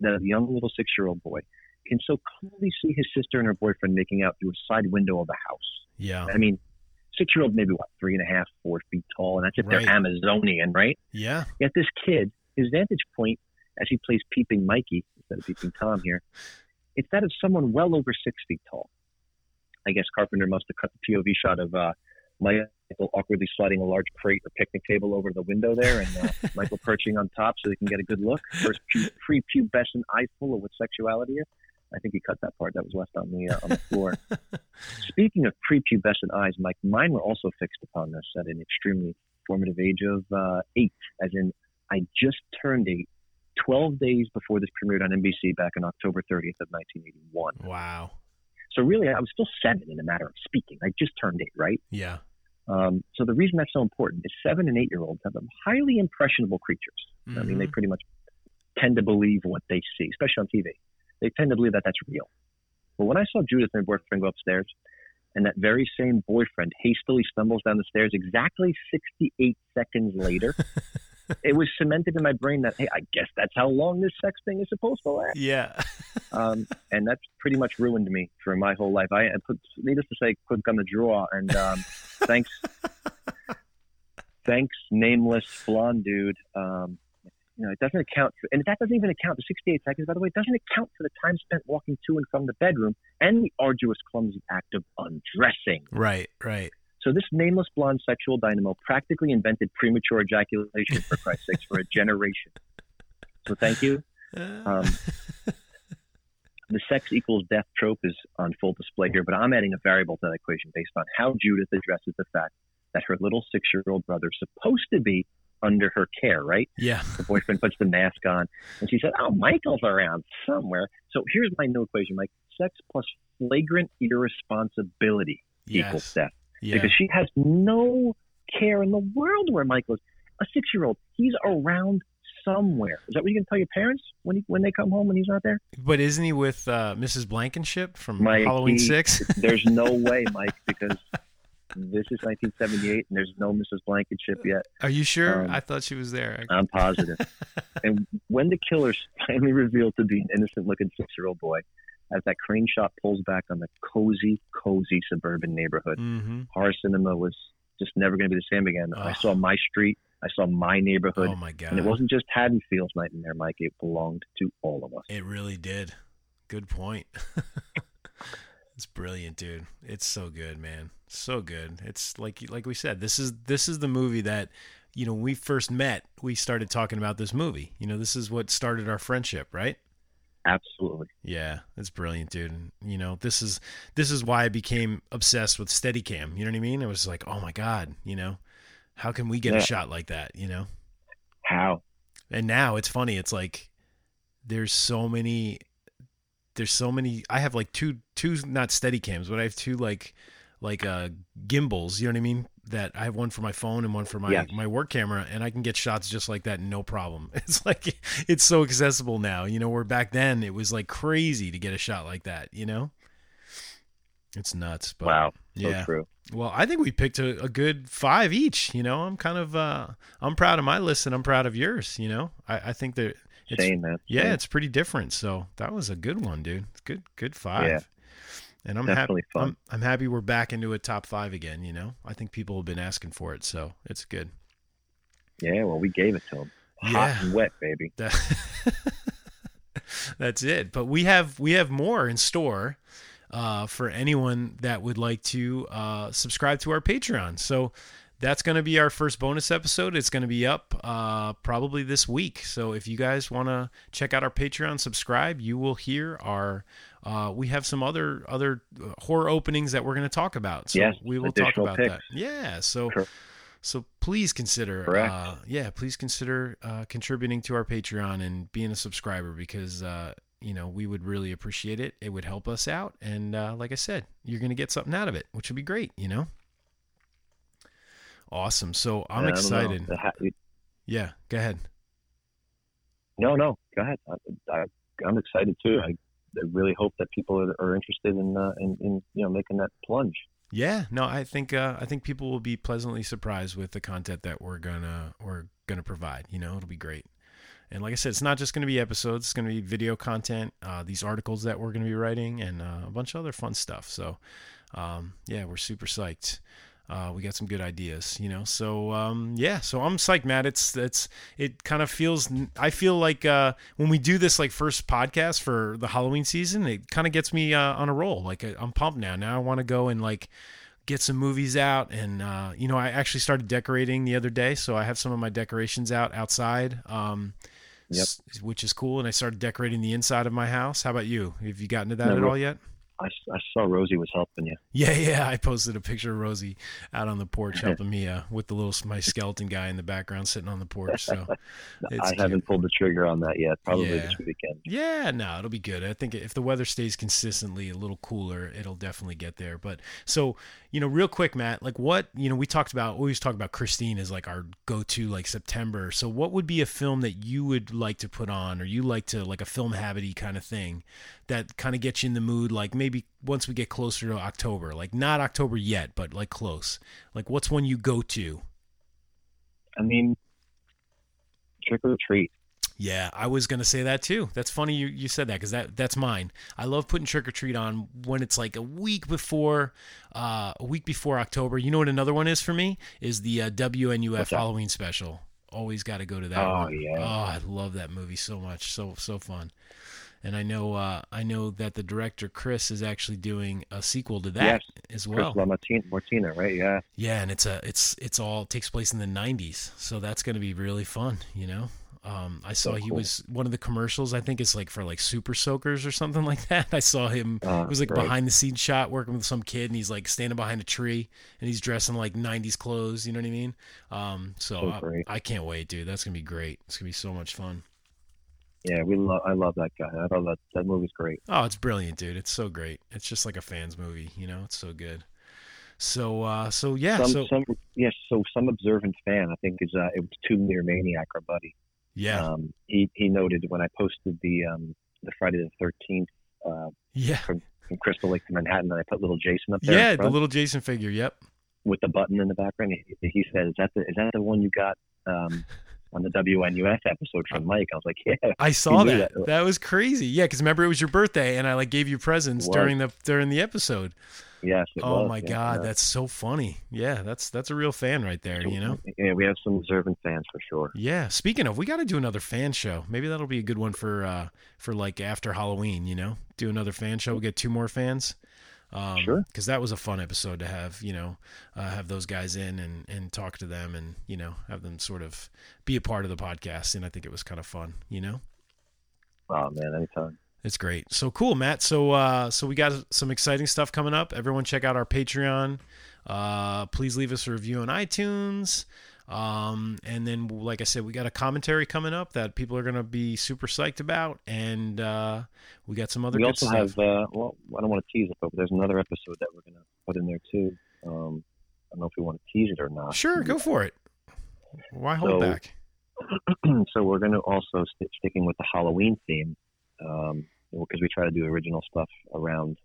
that a young little six-year-old boy can so clearly see his sister and her boyfriend making out through a side window of a house? Yeah. I mean, six-year-old maybe what three and a half, four feet tall, and that's if Right. they're Amazonian, right? Yeah. Yet this kid, his vantage point as he plays peeping Mikey instead of peeping Tom here, it's that of someone well over six feet tall. I guess Carpenter must have cut the POV shot of uh, Michael awkwardly sliding a large crate or picnic table over the window there, and uh, Michael perching on top so he can get a good look. First pu- prepubescent eyeful of what sexuality is. I think he cut that part that was left on the uh, on the floor. Speaking of prepubescent eyes, Mike, mine were also fixed upon this at an extremely formative age of uh, eight, as in I just turned eight, 12 days before this premiered on NBC back on October 30th of 1981. Wow. So really, I was still seven in a matter of speaking. I just turned eight, right? Yeah. Um, so the reason that's so important is seven and eight year olds have them highly impressionable creatures. I mean, they pretty much tend to believe what they see, especially on TV. They tend to believe that that's real. But when I saw Judith and her boyfriend go upstairs, and that very same boyfriend hastily stumbles down the stairs exactly 68 seconds later, it was cemented in my brain that, hey, I guess that's how long this sex thing is supposed to last. Yeah. Um, and that's pretty much ruined me for my whole life. I, I put, needless to say, couldn't come to draw. And um, thanks, thanks, nameless blonde dude. Um, you know, it doesn't account for, and that doesn't even account for 68 seconds, by the way, it doesn't account for the time spent walking to and from the bedroom and the arduous, clumsy act of undressing. Right. Right. So this nameless blonde sexual dynamo practically invented premature ejaculation for Christ's sakes for a generation. So thank you. Um, the sex equals death trope is on full display here, but I'm adding a variable to that equation based on how Judith addresses the fact that her little six-year-old brother is supposed to be under her care, right? Yeah. The boyfriend puts the mask on, and she said, "Oh, Michael's around somewhere." So here's my new equation, Mike: sex plus flagrant irresponsibility equals death Yeah. because she has no care in the world where Michael is. A six-year-old, he's around somewhere. Is that what you can tell your parents when he, when they come home when he's not there? But isn't he with uh, Mrs. Blankenship from Mike, Halloween he- Six? There's no way, Mike, because this is 1978 and there's no Mrs. Blankenship yet. Are you sure? Um, I thought she was there. I'm positive. and when the killer's finally revealed to be an innocent-looking six-year-old boy, as that crane shot pulls back on the cozy, cozy suburban neighborhood, Mhm. horror cinema was just never going to be the same again. I saw my street, I saw my neighborhood, Oh, my God. and it wasn't just Haddonfield's nightmare, Mike. It belonged to all of us. It really did. Good point. it's brilliant, dude. It's so good, man. So good. It's like like we said, this is this is the movie that you know, when we first met, we started talking about this movie. You know, this is what started our friendship, right? Absolutely. Yeah, it's brilliant, dude. And, You know, this is this is why I became obsessed with Steadicam. You know what I mean? I was like, oh my god, you know, how can we get Yeah. a shot like that? You know, How? and now it's funny. It's like there's so many. There's so many. I have like two two not Steadicams, but I have two like like uh gimbals. You know what I mean? That I have one for my phone and one for my Yes. my work camera, and I can get shots just like that, no problem. It's like it's so accessible now. You know, where back then it was like crazy to get a shot like that. You know, it's nuts. But Wow, so yeah. true. Well, I think we picked a, a good five each. You know, I'm kind of uh I'm proud of my list and I'm proud of yours. You know, I, I think that it's, man. yeah, Same. it's pretty different. So that was a good one, dude. It's good, good five. Yeah. And I'm Definitely happy. I'm, I'm happy we're back into a top five again. You know, I think people have been asking for it, so it's good. Yeah, well, we gave it to him. hot Yeah. and wet, baby. That- That's it. But we have we have more in store uh, for anyone that would like to uh, subscribe to our Patreon. So that's going to be our first bonus episode. It's going to be up uh, probably this week. So if you guys want to check out our Patreon, subscribe, you will hear our. Uh, we have some other other uh, horror openings that we're going to talk about. So Yes, we will talk about picks. that. Yeah. So. So please consider, uh, yeah, please consider uh, contributing to our Patreon and being a subscriber because uh, you know we would really appreciate it. It would help us out, and uh, like I said, you're gonna get something out of it, which would be great. You know. Awesome. So I'm Yeah, I don't know. excited. Yeah. Go ahead. No, no, go ahead. I, I'm excited too. I, I really hope that people are, are interested in, uh, in, in, you know, making that plunge. Yeah, no, I think uh, I think people will be pleasantly surprised with the content that we're gonna we're gonna provide. You know, it'll be great. And like I said, it's not just going to be episodes; it's going to be video content, uh, these articles that we're going to be writing, and uh, a bunch of other fun stuff. So, um, yeah, we're super psyched. Uh, we got some good ideas, you know. So um, yeah, so I'm psyched, Matt. It's it's it kind of feels. I feel like uh, when we do this like first podcast for the Halloween season, it kind of gets me uh, on a roll. Like I'm pumped now. Now I want to go and like get some movies out and uh, you know i actually started decorating the other day so i have some of my decorations out outside um, Yep. s- which is cool and i started decorating the inside of my house how about you have you gotten to that No, at all yet I, I saw Rosie was helping you. yeah yeah i posted a picture of rosie out on the porch helping me uh, with the little my skeleton guy in the background sitting on the porch so it's I cute. haven't pulled the trigger on that yet. Probably Yeah. this weekend. Yeah, no, it'll be good. I think if the weather stays consistently a little cooler, it'll definitely get there. But so, you know, real quick, Matt, like what, you know, we talked about, we always talk about Christine as like our go to like September. So what would be a film that you would like to put on or you like to like a film habity kind of thing that kind of gets you in the mood? Like maybe once we get closer to October, like not October yet, but like close. Like what's one you go to? I mean, trick or treat. Yeah, I was gonna say that too. That's funny you, you said that because that that's mine. I love putting trick or treat on when it's like a week before, uh, a week before October. You know what another one is for me is the uh, WNUF What's that? Halloween special. Always got to go to that. Oh, one. yeah. Oh, I love that movie so much. So so fun. And I know uh, I know that the director Chris is actually doing a sequel to that yes. as Chris well. LaMartina, Martina, right? Yeah. Yeah, and it's a it's it's all takes place in the '90s, so that's going to be really fun. You know, um, I saw So he was one of the commercials. I think it's like for like Super Soakers or something like that. I saw him. Uh, it was like right. behind the scenes shot working with some kid, and he's like standing behind a tree, and he's dressed in like '90s clothes. You know what I mean? Um, so So I. I can't wait, dude. That's gonna be great. It's gonna be so much fun. Yeah, we love. I love that guy. I thought that that movie's great. Oh, it's brilliant, dude. It's so great. It's just like a fans movie. You know, it's so good. So uh, so yeah. some, so some, yes. So some observant fan, I think, is uh, it was Two Meter Maniac, our buddy. yeah. Um, he he noted when I posted the um the Friday the Thirteenth uh Yeah. from, from Crystal Lake to Manhattan, and I put little Jason up there. Yeah, the little Jason figure. Yep. with the button in the background. He, he said, "Is that the is that the one you got um on the WNUF episode from Mike?" I was like, "Yeah." I saw knew that. that. was crazy. Yeah, because remember it was your birthday, and I like gave you presents during the during the episode. Yes. It oh was, my yeah, god, yeah. that's so funny. Yeah, that's that's a real fan right there. You know. Yeah, we have some observant fans for sure. Yeah. Speaking of, we got to do another fan show. Maybe that'll be a good one for uh for like after Halloween. You know, do another fan show. We get two more fans. Um, Sure. Because that was a fun episode to have. You know, uh, have those guys in and and talk to them and you know have them sort of be a part of the podcast. And I think it was kind of fun. You know. Oh man, anytime. It's great. So cool, Matt. So uh so we got some exciting stuff coming up. Everyone check out our Patreon. Uh please leave us a review on iTunes. Um and then like I said, we got a commentary coming up that people are going to be super psyched about and uh we got some other we also stuff. have. Uh, well, I don't want to tease it, but there's another episode that we're gonna put in there too. Um, I don't know if we want to tease it or not. Sure, go for it. Why hold So- back? so we're going to also st- sticking with the Halloween theme um, because we try to do original stuff around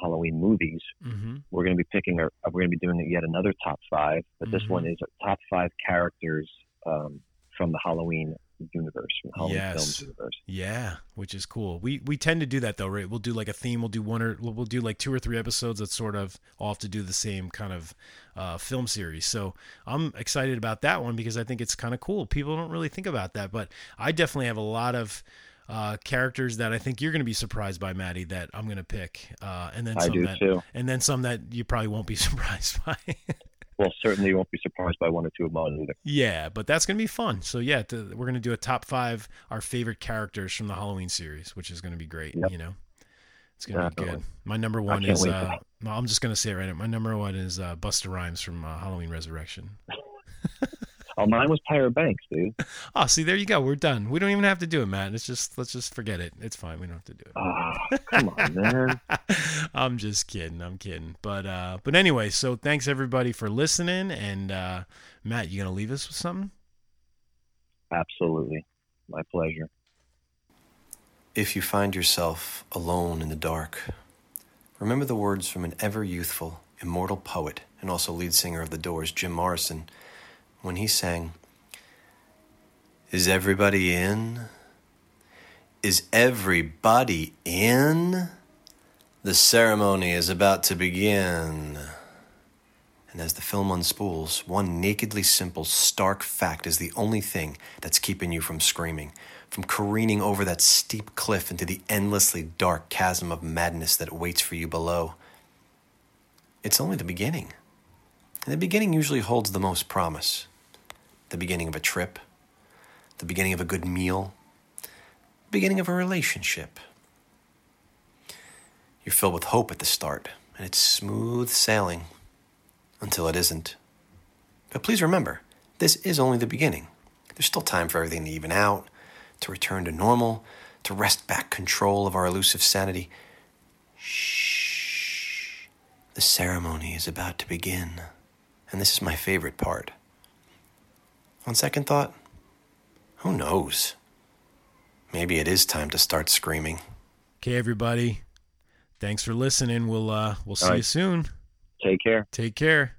Halloween movies. Mhm. We're going to be picking our. We're going to be doing yet another top five, but this Mhm. one is our top five characters um, from the Halloween universe, Halloween yes. films universe. Yeah, which is cool. We we tend to do that though, right? We'll do like a theme. We'll do one or we'll, we'll do like two or three episodes that sort of all have to do the same kind of uh, film series. So I'm excited about that one because I think it's kind of cool. People don't really think about that, but I definitely have a lot of uh, characters that I think you're going to be surprised by, Maddie. That I'm going to pick, uh, and then I some do that, too. and then some that you probably won't be surprised by. Well, certainly you won't be surprised by one or two of mine either. Yeah, but that's gonna be fun. So yeah, to, we're gonna do a top five our favorite characters from the Halloween series, which is gonna be great. You know, it's gonna be good. My number one is. Uh, I'm just gonna say it right now. My number one is uh, Busta Rhymes from uh, Halloween Resurrection. Oh, mine was Tyra Banks, dude. Oh, see, there you go. We're done. We don't even have to do it, Matt. It's just let's just forget it. It's fine. We don't have to do it. Oh, come on, man. I'm just kidding. I'm kidding. But uh, but anyway, so thanks everybody for listening. And uh, Matt, you gonna leave us with something? Absolutely. My pleasure. If you find yourself alone in the dark, remember the words from an ever youthful, immortal poet and also lead singer of The Doors, Jim Morrison, when he sang, Is everybody in? Is everybody in? The ceremony is about to begin. And as the film unspools, one nakedly simple, stark fact is the only thing that's keeping you from screaming, from careening over that steep cliff into the endlessly dark chasm of madness that waits for you below. It's only the beginning. And the beginning usually holds the most promise the beginning of a trip, the beginning of a good meal, the beginning of a relationship. You're filled with hope at the start, and it's smooth sailing until it isn't. But please remember, this is only the beginning. There's still time for everything to even out, to return to normal, to wrest back control of our elusive sanity. Shh. The ceremony is about to begin. And this is my favorite part. On second thought, who knows? Maybe it is time to start screaming. Okay, everybody. Thanks for listening. We'll uh we'll see All you soon. Take care. Take care.